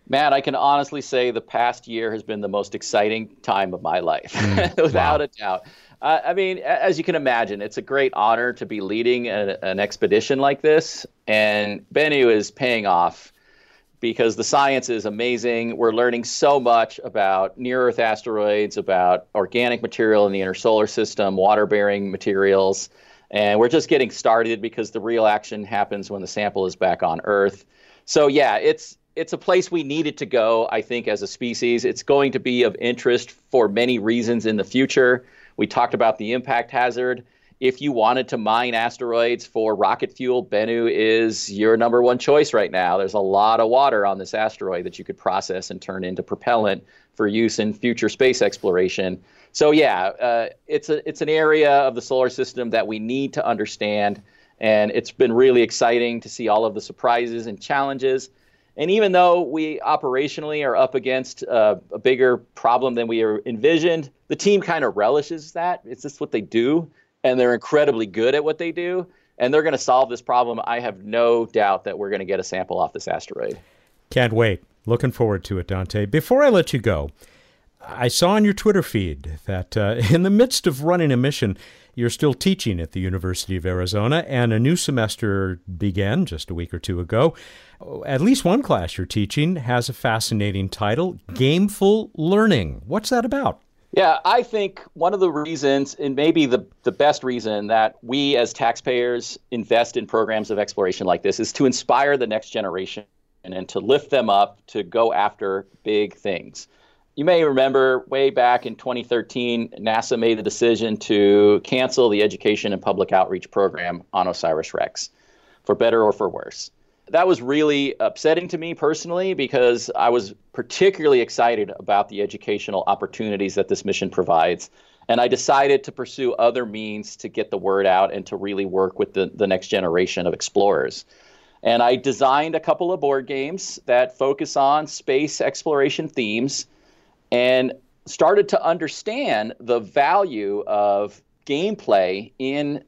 Speaker 3: Matt, I can honestly say the past year has been the most exciting time of my life, mm, without wow. a doubt. Uh, I mean, as you can imagine, it's a great honor to be leading a, an expedition like this, and Bennu is paying off because the science is amazing. We're learning so much about near Earth asteroids, about organic material in the inner solar system, water bearing materials. And we're just getting started because the real action happens when the sample is back on Earth. So, yeah, it's, it's a place we needed to go, I think, as a species. It's going to be of interest for many reasons in the future. We talked about the impact hazard if you wanted to mine asteroids for rocket fuel, Bennu is your number one choice right now. There's a lot of water on this asteroid that you could process and turn into propellant for use in future space exploration. So yeah, uh, it's a it's an area of the solar system that we need to understand, and it's been really exciting to see all of the surprises and challenges. And even though we operationally are up against uh, a bigger problem than we envisioned, the team kind of relishes that. It's just what they do and they're incredibly good at what they do and they're going to solve this problem. I have no doubt that we're going to get a sample off this asteroid.
Speaker 1: Can't wait. Looking forward to it, Dante. Before I let you go, I saw on your Twitter feed that uh, in the midst of running a mission, you're still teaching at the University of Arizona, and a new semester began just a week or two ago. At least one class you're teaching has a fascinating title Gameful Learning. What's that about?
Speaker 3: Yeah, I think one of the reasons, and maybe the, the best reason that we as taxpayers invest in programs of exploration like this is to inspire the next generation and, and to lift them up to go after big things. You may remember way back in 2013, NASA made the decision to cancel the education and public outreach program on OSIRIS REx, for better or for worse that was really upsetting to me personally because I was particularly excited about the educational opportunities that this mission provides. And I decided to pursue other means to get the word out and to really work with the, the next generation of explorers. And I designed a couple of board games that focus on space exploration themes and started to understand the value of gameplay in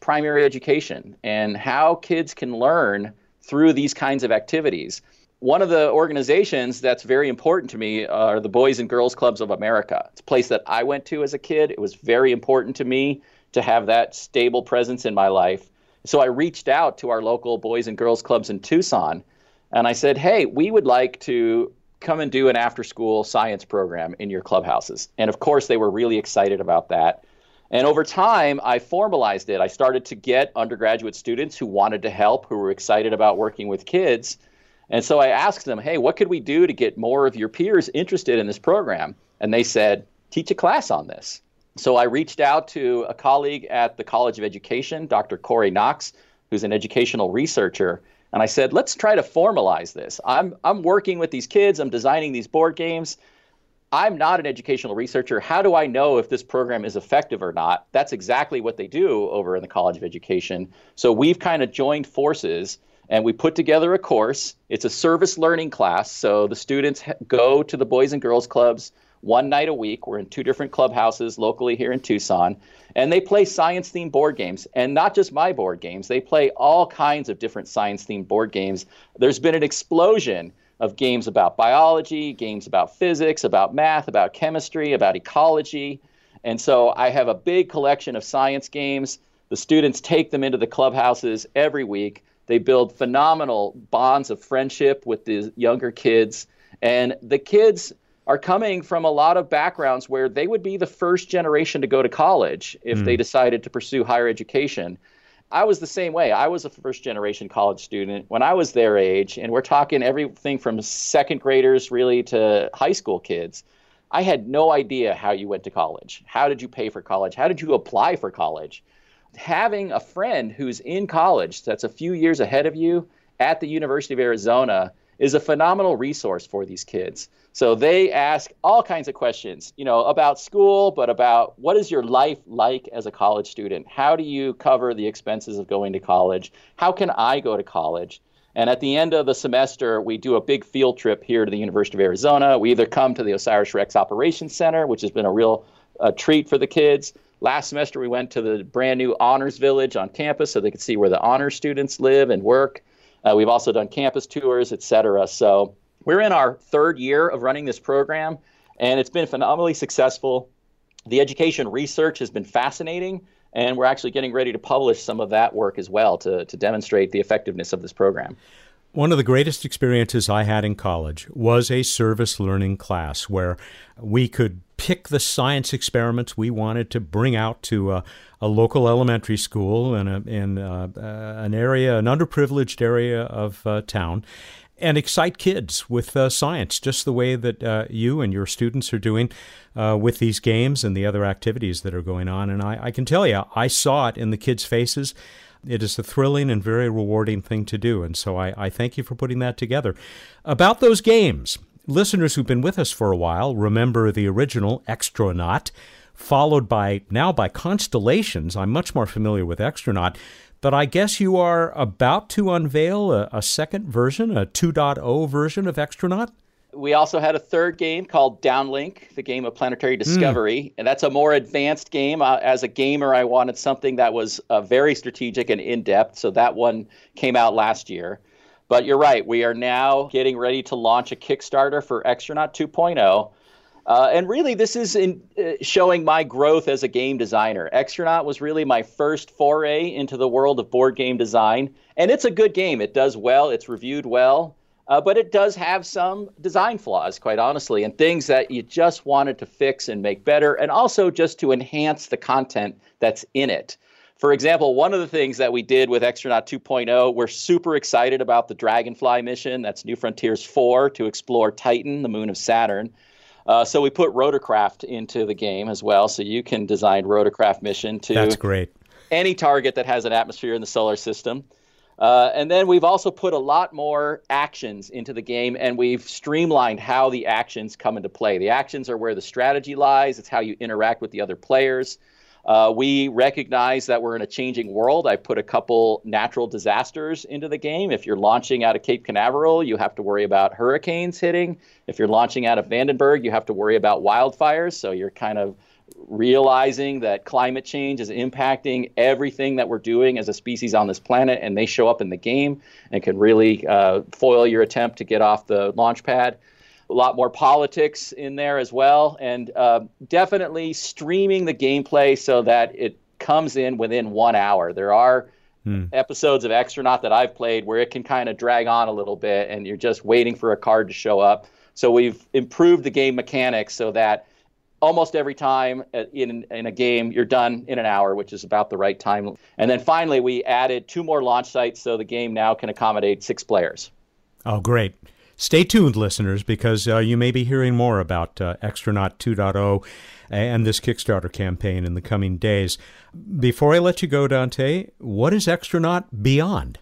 Speaker 3: primary education and how kids can learn through these kinds of activities. One of the organizations that's very important to me are the Boys and Girls Clubs of America. It's a place that I went to as a kid. It was very important to me to have that stable presence in my life. So I reached out to our local Boys and Girls Clubs in Tucson and I said, hey, we would like to come and do an after school science program in your clubhouses. And of course, they were really excited about that. And over time, I formalized it. I started to get undergraduate students who wanted to help, who were excited about working with kids. And so I asked them, hey, what could we do to get more of your peers interested in this program? And they said, teach a class on this. So I reached out to a colleague at the College of Education, Dr. Corey Knox, who's an educational researcher. And I said, let's try to formalize this. I'm, I'm working with these kids, I'm designing these board games. I'm not an educational researcher. How do I know if this program is effective or not? That's exactly what they do over in the College of Education. So we've kind of joined forces and we put together a course. It's a service learning class. So the students go to the Boys and Girls Clubs one night a week. We're in two different clubhouses locally here in Tucson. And they play science themed board games. And not just my board games, they play all kinds of different science themed board games. There's been an explosion of games about biology, games about physics, about math, about chemistry, about ecology. And so I have a big collection of science games. The students take them into the clubhouses every week. They build phenomenal bonds of friendship with the younger kids. And the kids are coming from a lot of backgrounds where they would be the first generation to go to college if mm. they decided to pursue higher education. I was the same way. I was a first generation college student when I was their age, and we're talking everything from second graders really to high school kids. I had no idea how you went to college. How did you pay for college? How did you apply for college? Having a friend who's in college that's a few years ahead of you at the University of Arizona is a phenomenal resource for these kids. So they ask all kinds of questions, you know, about school, but about what is your life like as a college student? How do you cover the expenses of going to college? How can I go to college? And at the end of the semester, we do a big field trip here to the University of Arizona. We either come to the Osiris Rex Operations Center, which has been a real uh, treat for the kids. Last semester, we went to the brand new Honors Village on campus so they could see where the honors students live and work. Uh, we've also done campus tours, et cetera. So we're in our third year of running this program, and it's been phenomenally successful. The education research has been fascinating and we're actually getting ready to publish some of that work as well to, to demonstrate the effectiveness of this program.
Speaker 1: One of the greatest experiences I had in college was a service learning class where we could pick the science experiments we wanted to bring out to a, a local elementary school in, a, in a, uh, an area, an underprivileged area of uh, town, and excite kids with uh, science, just the way that uh, you and your students are doing uh, with these games and the other activities that are going on. And I, I, can tell you, I saw it in the kids' faces. It is a thrilling and very rewarding thing to do. And so I, I thank you for putting that together. About those games, listeners who've been with us for a while remember the original Xtronaut, followed by now by Constellations. I'm much more familiar with Xtronaut. But I guess you are about to unveil a, a second version, a 2.0 version of Xtronaut?
Speaker 3: We also had a third game called Downlink, the game of planetary hmm. discovery, mm. and that's a more advanced game. Uh, as a gamer, I wanted something that was uh, very strategic and in depth, so that one came out last year. But you're right, we are now getting ready to launch a Kickstarter for Xtronaut 2.0. Uh, and really, this is in, uh, showing my growth as a game designer. Xtronaut was really my first foray into the world of board game design, and it's a good game. It does well, it's reviewed well. Uh, but it does have some design flaws, quite honestly, and things that you just wanted to fix and make better, and also just to enhance the content that's in it. For example, one of the things that we did with Xtronaut 2.0, we're super excited about the Dragonfly mission. That's New Frontiers 4 to explore Titan, the moon of Saturn. Uh, so we put rotorcraft into the game as well, so you can design rotorcraft mission to
Speaker 1: That's great.
Speaker 3: any target that has an atmosphere in the solar system. Uh, and then we've also put a lot more actions into the game, and we've streamlined how the actions come into play. The actions are where the strategy lies, it's how you interact with the other players. Uh, we recognize that we're in a changing world. I put a couple natural disasters into the game. If you're launching out of Cape Canaveral, you have to worry about hurricanes hitting. If you're launching out of Vandenberg, you have to worry about wildfires. So you're kind of realizing that climate change is impacting everything that we're doing as a species on this planet, and they show up in the game and can really uh, foil your attempt to get off the launch pad. A lot more politics in there as well, and uh, definitely streaming the gameplay so that it comes in within one hour. There are hmm. episodes of Xtronaut that I've played where it can kind of drag on a little bit, and you're just waiting for a card to show up. So we've improved the game mechanics so that almost every time in in a game you're done in an hour which is about the right time and then finally we added two more launch sites so the game now can accommodate six players
Speaker 1: oh great stay tuned listeners because uh, you may be hearing more about uh, xtronaut 2.0 and this kickstarter campaign in the coming days before i let you go dante what is xtronaut beyond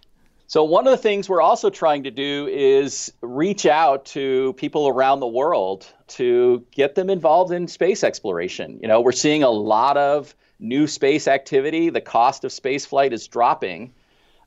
Speaker 3: so, one of the things we're also trying to do is reach out to people around the world to get them involved in space exploration. You know, we're seeing a lot of new space activity. The cost of space flight is dropping.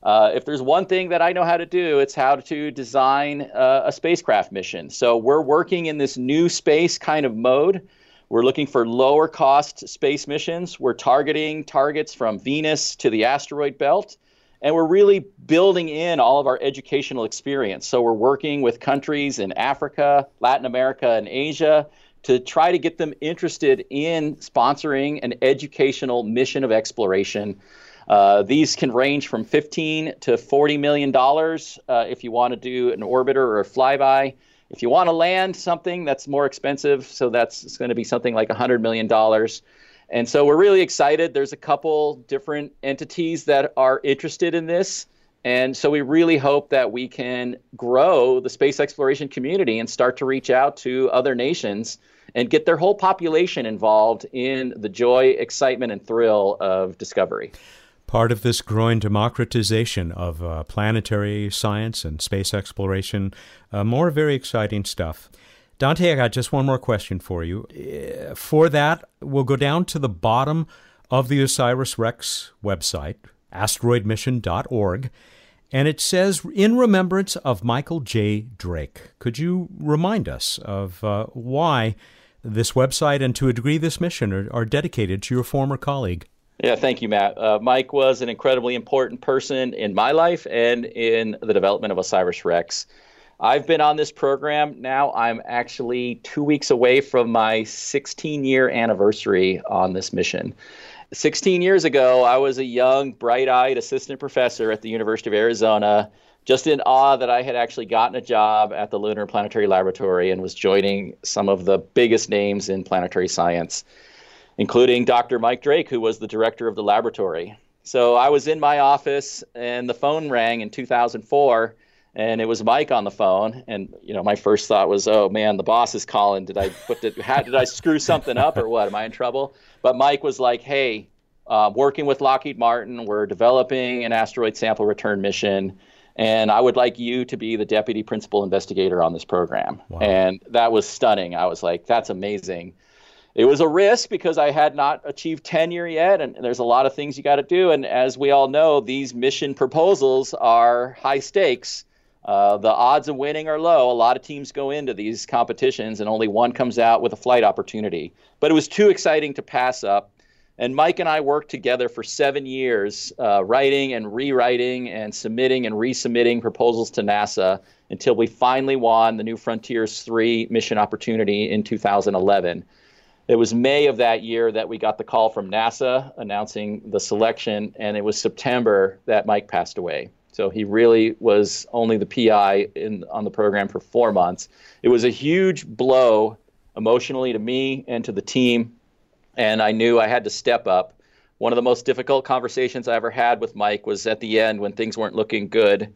Speaker 3: Uh, if there's one thing that I know how to do, it's how to design uh, a spacecraft mission. So, we're working in this new space kind of mode. We're looking for lower cost space missions. We're targeting targets from Venus to the asteroid belt and we're really building in all of our educational experience. So we're working with countries in Africa, Latin America, and Asia to try to get them interested in sponsoring an educational mission of exploration. Uh, these can range from 15 to 40 million dollars uh, if you want to do an orbiter or a flyby. If you want to land something that's more expensive, so that's going to be something like 100 million dollars. And so we're really excited. There's a couple different entities that are interested in this. And so we really hope that we can grow the space exploration community and start to reach out to other nations and get their whole population involved in the joy, excitement, and thrill of discovery.
Speaker 1: Part of this growing democratization of uh, planetary science and space exploration, uh, more very exciting stuff. Dante, I got just one more question for you. Uh, for that, we'll go down to the bottom of the OSIRIS REx website, asteroidmission.org, and it says, In remembrance of Michael J. Drake. Could you remind us of uh, why this website and to a degree this mission are, are dedicated to your former colleague.
Speaker 3: Yeah, thank you, Matt. Uh, Mike was an incredibly important person in my life and in the development of Osiris Rex. I've been on this program now. I'm actually two weeks away from my 16 year anniversary on this mission. 16 years ago, I was a young, bright eyed assistant professor at the University of Arizona just in awe that I had actually gotten a job at the Lunar Planetary Laboratory and was joining some of the biggest names in planetary science, including Dr. Mike Drake, who was the director of the laboratory. So I was in my office and the phone rang in 2004 and it was Mike on the phone. And you know, my first thought was, "Oh man, the boss is calling. Did I put the, how, did I screw something up or what? Am I in trouble?" But Mike was like, "Hey, uh, working with Lockheed Martin, we're developing an asteroid sample return mission and I would like you to be the deputy principal investigator on this program. Wow. And that was stunning. I was like, that's amazing. It was a risk because I had not achieved tenure yet, and there's a lot of things you got to do. And as we all know, these mission proposals are high stakes. Uh, the odds of winning are low. A lot of teams go into these competitions, and only one comes out with a flight opportunity. But it was too exciting to pass up. And Mike and I worked together for seven years, uh, writing and rewriting and submitting and resubmitting proposals to NASA until we finally won the New Frontiers 3 mission opportunity in 2011. It was May of that year that we got the call from NASA announcing the selection, and it was September that Mike passed away. So he really was only the PI in, on the program for four months. It was a huge blow emotionally to me and to the team and I knew I had to step up. One of the most difficult conversations I ever had with Mike was at the end when things weren't looking good.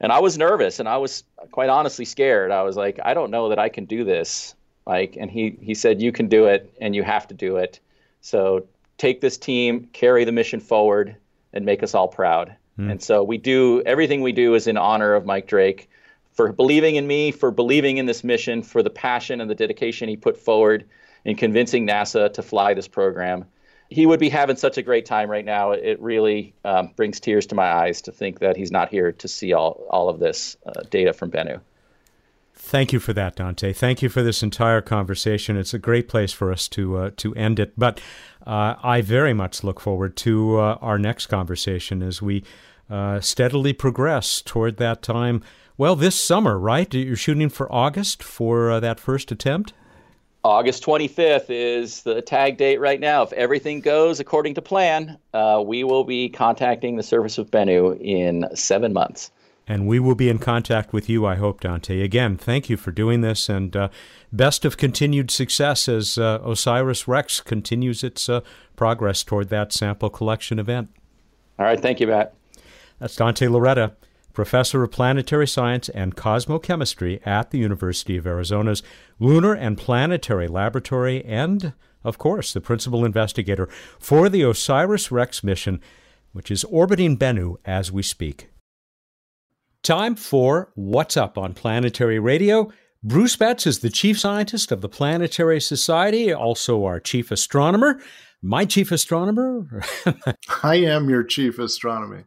Speaker 3: And I was nervous and I was quite honestly scared. I was like, I don't know that I can do this, Mike. And he, he said, You can do it and you have to do it. So take this team, carry the mission forward, and make us all proud. Mm. And so we do everything we do is in honor of Mike Drake for believing in me, for believing in this mission, for the passion and the dedication he put forward in convincing NASA to fly this program. He would be having such a great time right now. It really um, brings tears to my eyes to think that he's not here to see all, all of this uh, data from Bennu.
Speaker 1: Thank you for that, Dante. Thank you for this entire conversation. It's a great place for us to uh, to end it. But uh, I very much look forward to uh, our next conversation as we uh, steadily progress toward that time. Well, this summer, right? You're shooting for August for uh, that first attempt.
Speaker 3: August 25th is the tag date right now. If everything goes according to plan, uh, we will be contacting the surface of Bennu in seven months.
Speaker 1: And we will be in contact with you, I hope, Dante. Again, thank you for doing this, and uh, best of continued success as uh, Osiris Rex continues its uh, progress toward that sample collection event.
Speaker 3: All right, thank you, Matt.
Speaker 1: That's Dante Lauretta professor of planetary science and cosmochemistry at the University of Arizona's Lunar and Planetary Laboratory, and, of course, the principal investigator for the OSIRIS REx mission, which is orbiting Bennu as we speak. Time for What's Up on Planetary Radio. Bruce Betts is the chief scientist of the Planetary Society, also our chief astronomer my chief astronomer?
Speaker 5: I am your chief astronomy.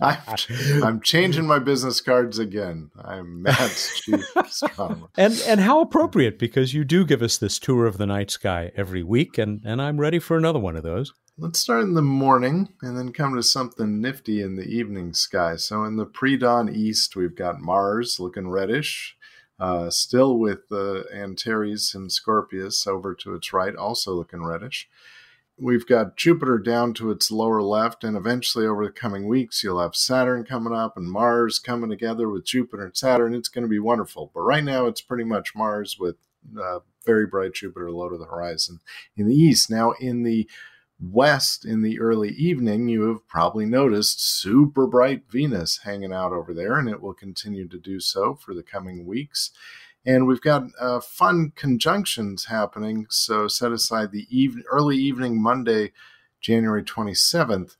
Speaker 5: I'm, I'm, changing my business cards again. I'm Matt's chief astronomer.
Speaker 1: And and how appropriate because you do give us this tour of the night sky every week, and, and I'm ready for another one of those.
Speaker 5: Let's start in the morning and then come to something nifty in the evening sky. So in the pre-dawn east, we've got Mars looking reddish. Uh, still with uh, Antares and Scorpius over to its right, also looking reddish. We've got Jupiter down to its lower left, and eventually over the coming weeks, you'll have Saturn coming up and Mars coming together with Jupiter and Saturn. It's going to be wonderful. But right now, it's pretty much Mars with uh, very bright Jupiter low to the horizon in the east. Now, in the west in the early evening, you have probably noticed super bright Venus hanging out over there, and it will continue to do so for the coming weeks. And we've got uh, fun conjunctions happening. So set aside the eve- early evening Monday, January 27th.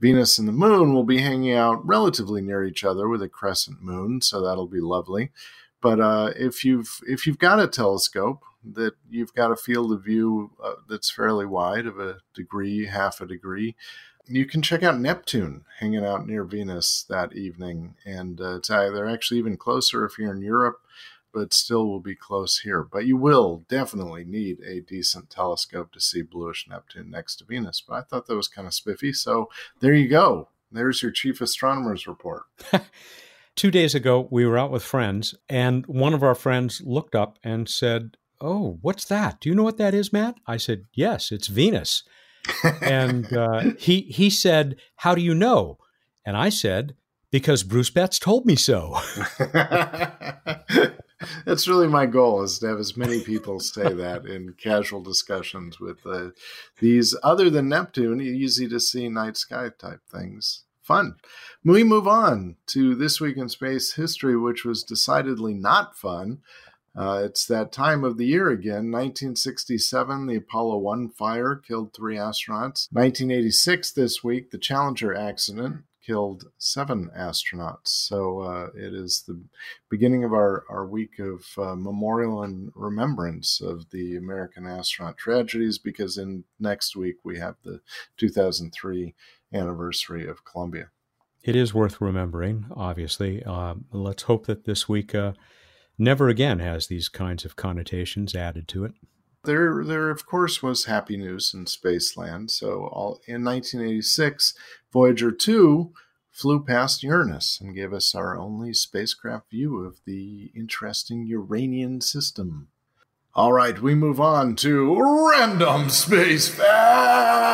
Speaker 5: Venus and the moon will be hanging out relatively near each other with a crescent moon, so that'll be lovely. But uh, if you've if you've got a telescope, that you've got a field of view uh, that's fairly wide of a degree, half a degree. You can check out Neptune hanging out near Venus that evening, and uh, they're actually even closer if you're in Europe, but still will be close here. But you will definitely need a decent telescope to see bluish Neptune next to Venus. But I thought that was kind of spiffy, so there you go. There's your chief astronomer's report.
Speaker 1: Two days ago, we were out with friends, and one of our friends looked up and said, Oh, what's that? Do you know what that is, Matt? I said, Yes, it's Venus. and uh, he he said, How do you know? And I said, Because Bruce Betts told me so.
Speaker 5: That's really my goal is to have as many people say that in casual discussions with uh, these other than Neptune, easy to see night sky type things. Fun. We move on to this week in space history, which was decidedly not fun. Uh, it's that time of the year again. 1967, the Apollo 1 fire killed three astronauts. 1986, this week, the Challenger accident killed seven astronauts. So uh, it is the beginning of our, our week of uh, memorial and remembrance of the American astronaut tragedies because in next week we have the 2003 anniversary of Columbia.
Speaker 1: It is worth remembering, obviously. Uh, let's hope that this week uh, never again has these kinds of connotations added to it.
Speaker 5: There, there of course was happy news in Spaceland. So, all, in 1986, Voyager 2 flew past Uranus and gave us our only spacecraft view of the interesting Uranian system. All right, we move on to random space fact.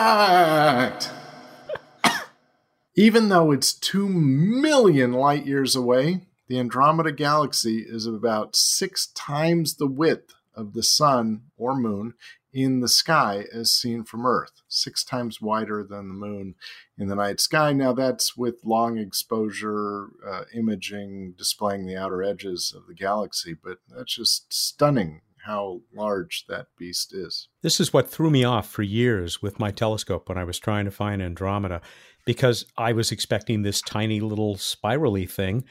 Speaker 5: Even though it's 2 million light years away, the Andromeda Galaxy is about six times the width of the sun or moon in the sky as seen from Earth, six times wider than the moon in the night sky. Now, that's with long exposure uh, imaging displaying the outer edges of the galaxy, but that's just stunning how large that beast is.
Speaker 1: This is what threw me off for years with my telescope when I was trying to find Andromeda, because I was expecting this tiny little spirally thing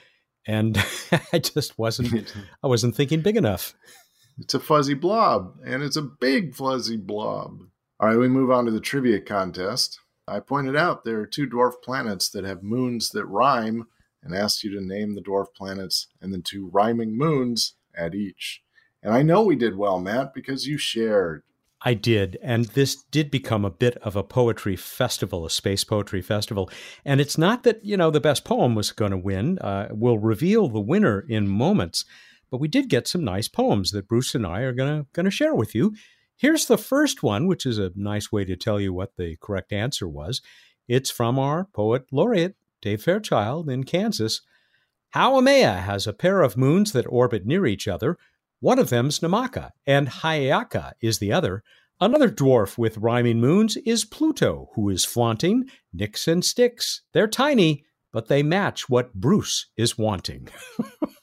Speaker 1: and I just wasn't I wasn't thinking big enough.
Speaker 5: It's a fuzzy blob, and it's a big fuzzy blob. All right, we move on to the trivia contest. I pointed out there are two dwarf planets that have moons that rhyme and asked you to name the dwarf planets and the two rhyming moons at each. And I know we did well, Matt, because you shared.
Speaker 1: I did. And this did become a bit of a poetry festival, a space poetry festival. And it's not that, you know, the best poem was going to win. Uh, we'll reveal the winner in moments. But we did get some nice poems that Bruce and I are going to share with you. Here's the first one, which is a nice way to tell you what the correct answer was. It's from our poet laureate, Dave Fairchild in Kansas. How Haumea has a pair of moons that orbit near each other, one of them's Namaka, and Hi'iaka is the other. Another dwarf with rhyming moons is Pluto, who is flaunting Nix and Styx. They're tiny, but they match what Bruce is wanting.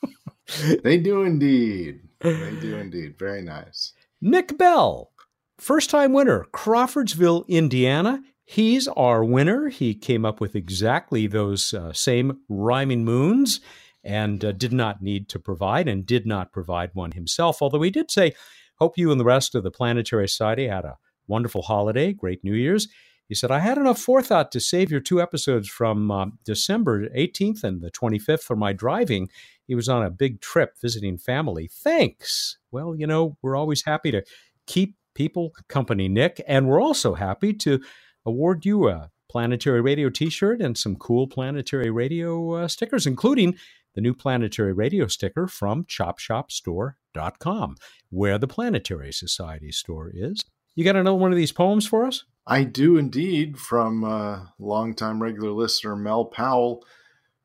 Speaker 5: they do indeed. They do indeed. Very nice.
Speaker 1: Nick Bell, first time winner, Crawfordsville, Indiana. He's our winner. He came up with exactly those uh, same rhyming moons and uh, did not need to provide and did not provide one himself. Although he did say, Hope you and the rest of the Planetary Society had a wonderful holiday, great New Year's. He said, I had enough forethought to save your two episodes from uh, December 18th and the 25th for my driving. He was on a big trip visiting family. Thanks. Well, you know, we're always happy to keep people company, Nick, and we're also happy to award you a Planetary Radio t shirt and some cool Planetary Radio uh, stickers, including the new planetary radio sticker from chopshopstore.com, where the Planetary Society store is. You got another one of these poems for us?
Speaker 5: I do indeed, from uh, longtime regular listener Mel Powell.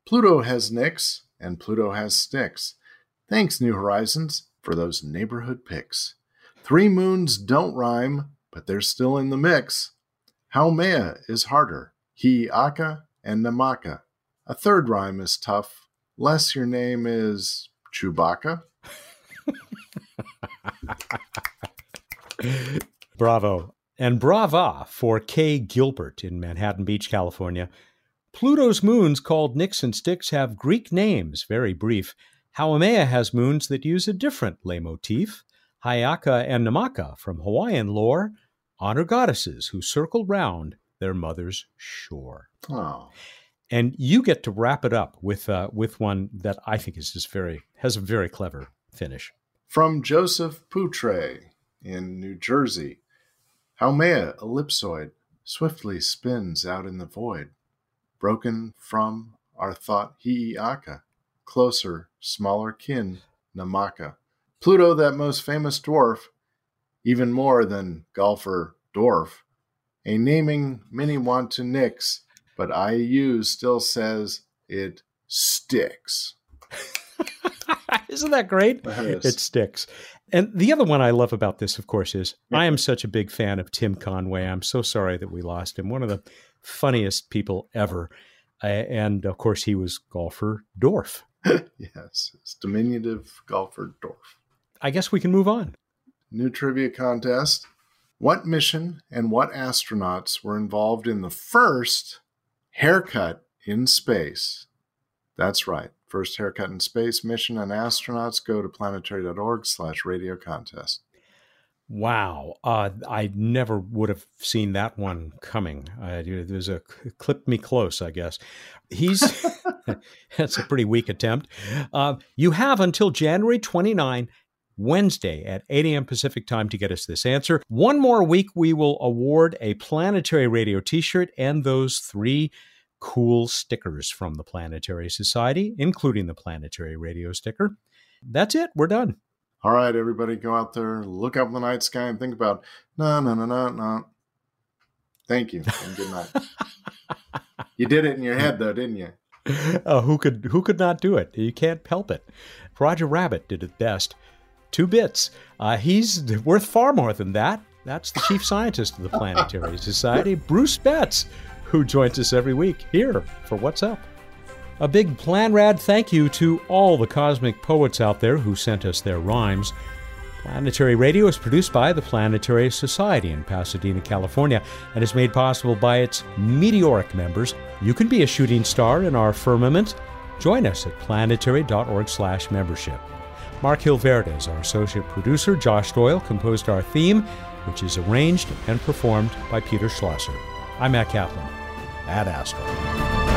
Speaker 5: Pluto has Nix and Pluto has Styx. Thanks, New Horizons, for those neighborhood picks. Three moons don't rhyme, but they're still in the mix. Haumea is harder, Hi'iaka and Namaka. A third rhyme is tough, less your name is Chewbacca.
Speaker 1: Bravo. And brava for Kay Gilbert in Manhattan Beach, California. Pluto's moons, called Nix and Styx, have Greek names, very brief. Haumea has moons that use a different leitmotif. Hi'iaka and Namaka, from Hawaiian lore, honor goddesses who circle round their mother's shore.
Speaker 5: Oh.
Speaker 1: And you get to wrap it up with uh, with one that I think is just very has a very clever finish.
Speaker 5: From Joseph Poutre in New Jersey, Haumea ellipsoid swiftly spins out in the void, broken from our thought Hi'iaka, closer, smaller kin, Namaka. Pluto, that most famous dwarf, even more than golfer dwarf, a naming many want to nix, but IU still says it sticks.
Speaker 1: Isn't that great?
Speaker 5: That is.
Speaker 1: It sticks. And the other one I love about this, of course, is I am such a big fan of Tim Conway. I'm so sorry that we lost him. One of the funniest people ever. Uh, and of course, he was golfer Dorf.
Speaker 5: yes, it's diminutive golfer dwarf.
Speaker 1: I guess we can move on.
Speaker 5: New trivia contest. What mission and what astronauts were involved in the first haircut in space? That's right. First haircut in space mission and astronauts go to planetary.org slash radio contest.
Speaker 1: Wow. Uh, I never would have seen that one coming. Uh, there's a clip me close, I guess. He's that's a pretty weak attempt. Uh, you have until January 29, Wednesday at 8 a.m. Pacific time to get us this answer. One more week, we will award a planetary radio t shirt and those three cool stickers from the Planetary Society, including the planetary radio sticker. That's it. We're done.
Speaker 5: All right, everybody, go out there, look up in the night sky, and think about no, no, no, no, no. Thank you, and good night. you did it in your head, though, didn't you?
Speaker 1: Uh, who could who could not do it? You can't help it. Roger Rabbit did it best. Two bits. Uh, he's worth far more than that. That's the chief scientist of the Planetary Society, Bruce Betts, who joins us every week here for What's Up. A big Planrad thank you to all the cosmic poets out there who sent us their rhymes. Planetary Radio is produced by the Planetary Society in Pasadena, California, and is made possible by its meteoric members. You can be a shooting star in our firmament. Join us at planetary.org/membership. Mark is our associate producer. Josh Doyle composed our theme, which is arranged and performed by Peter Schlosser. I'm Matt Kaplan ad astra.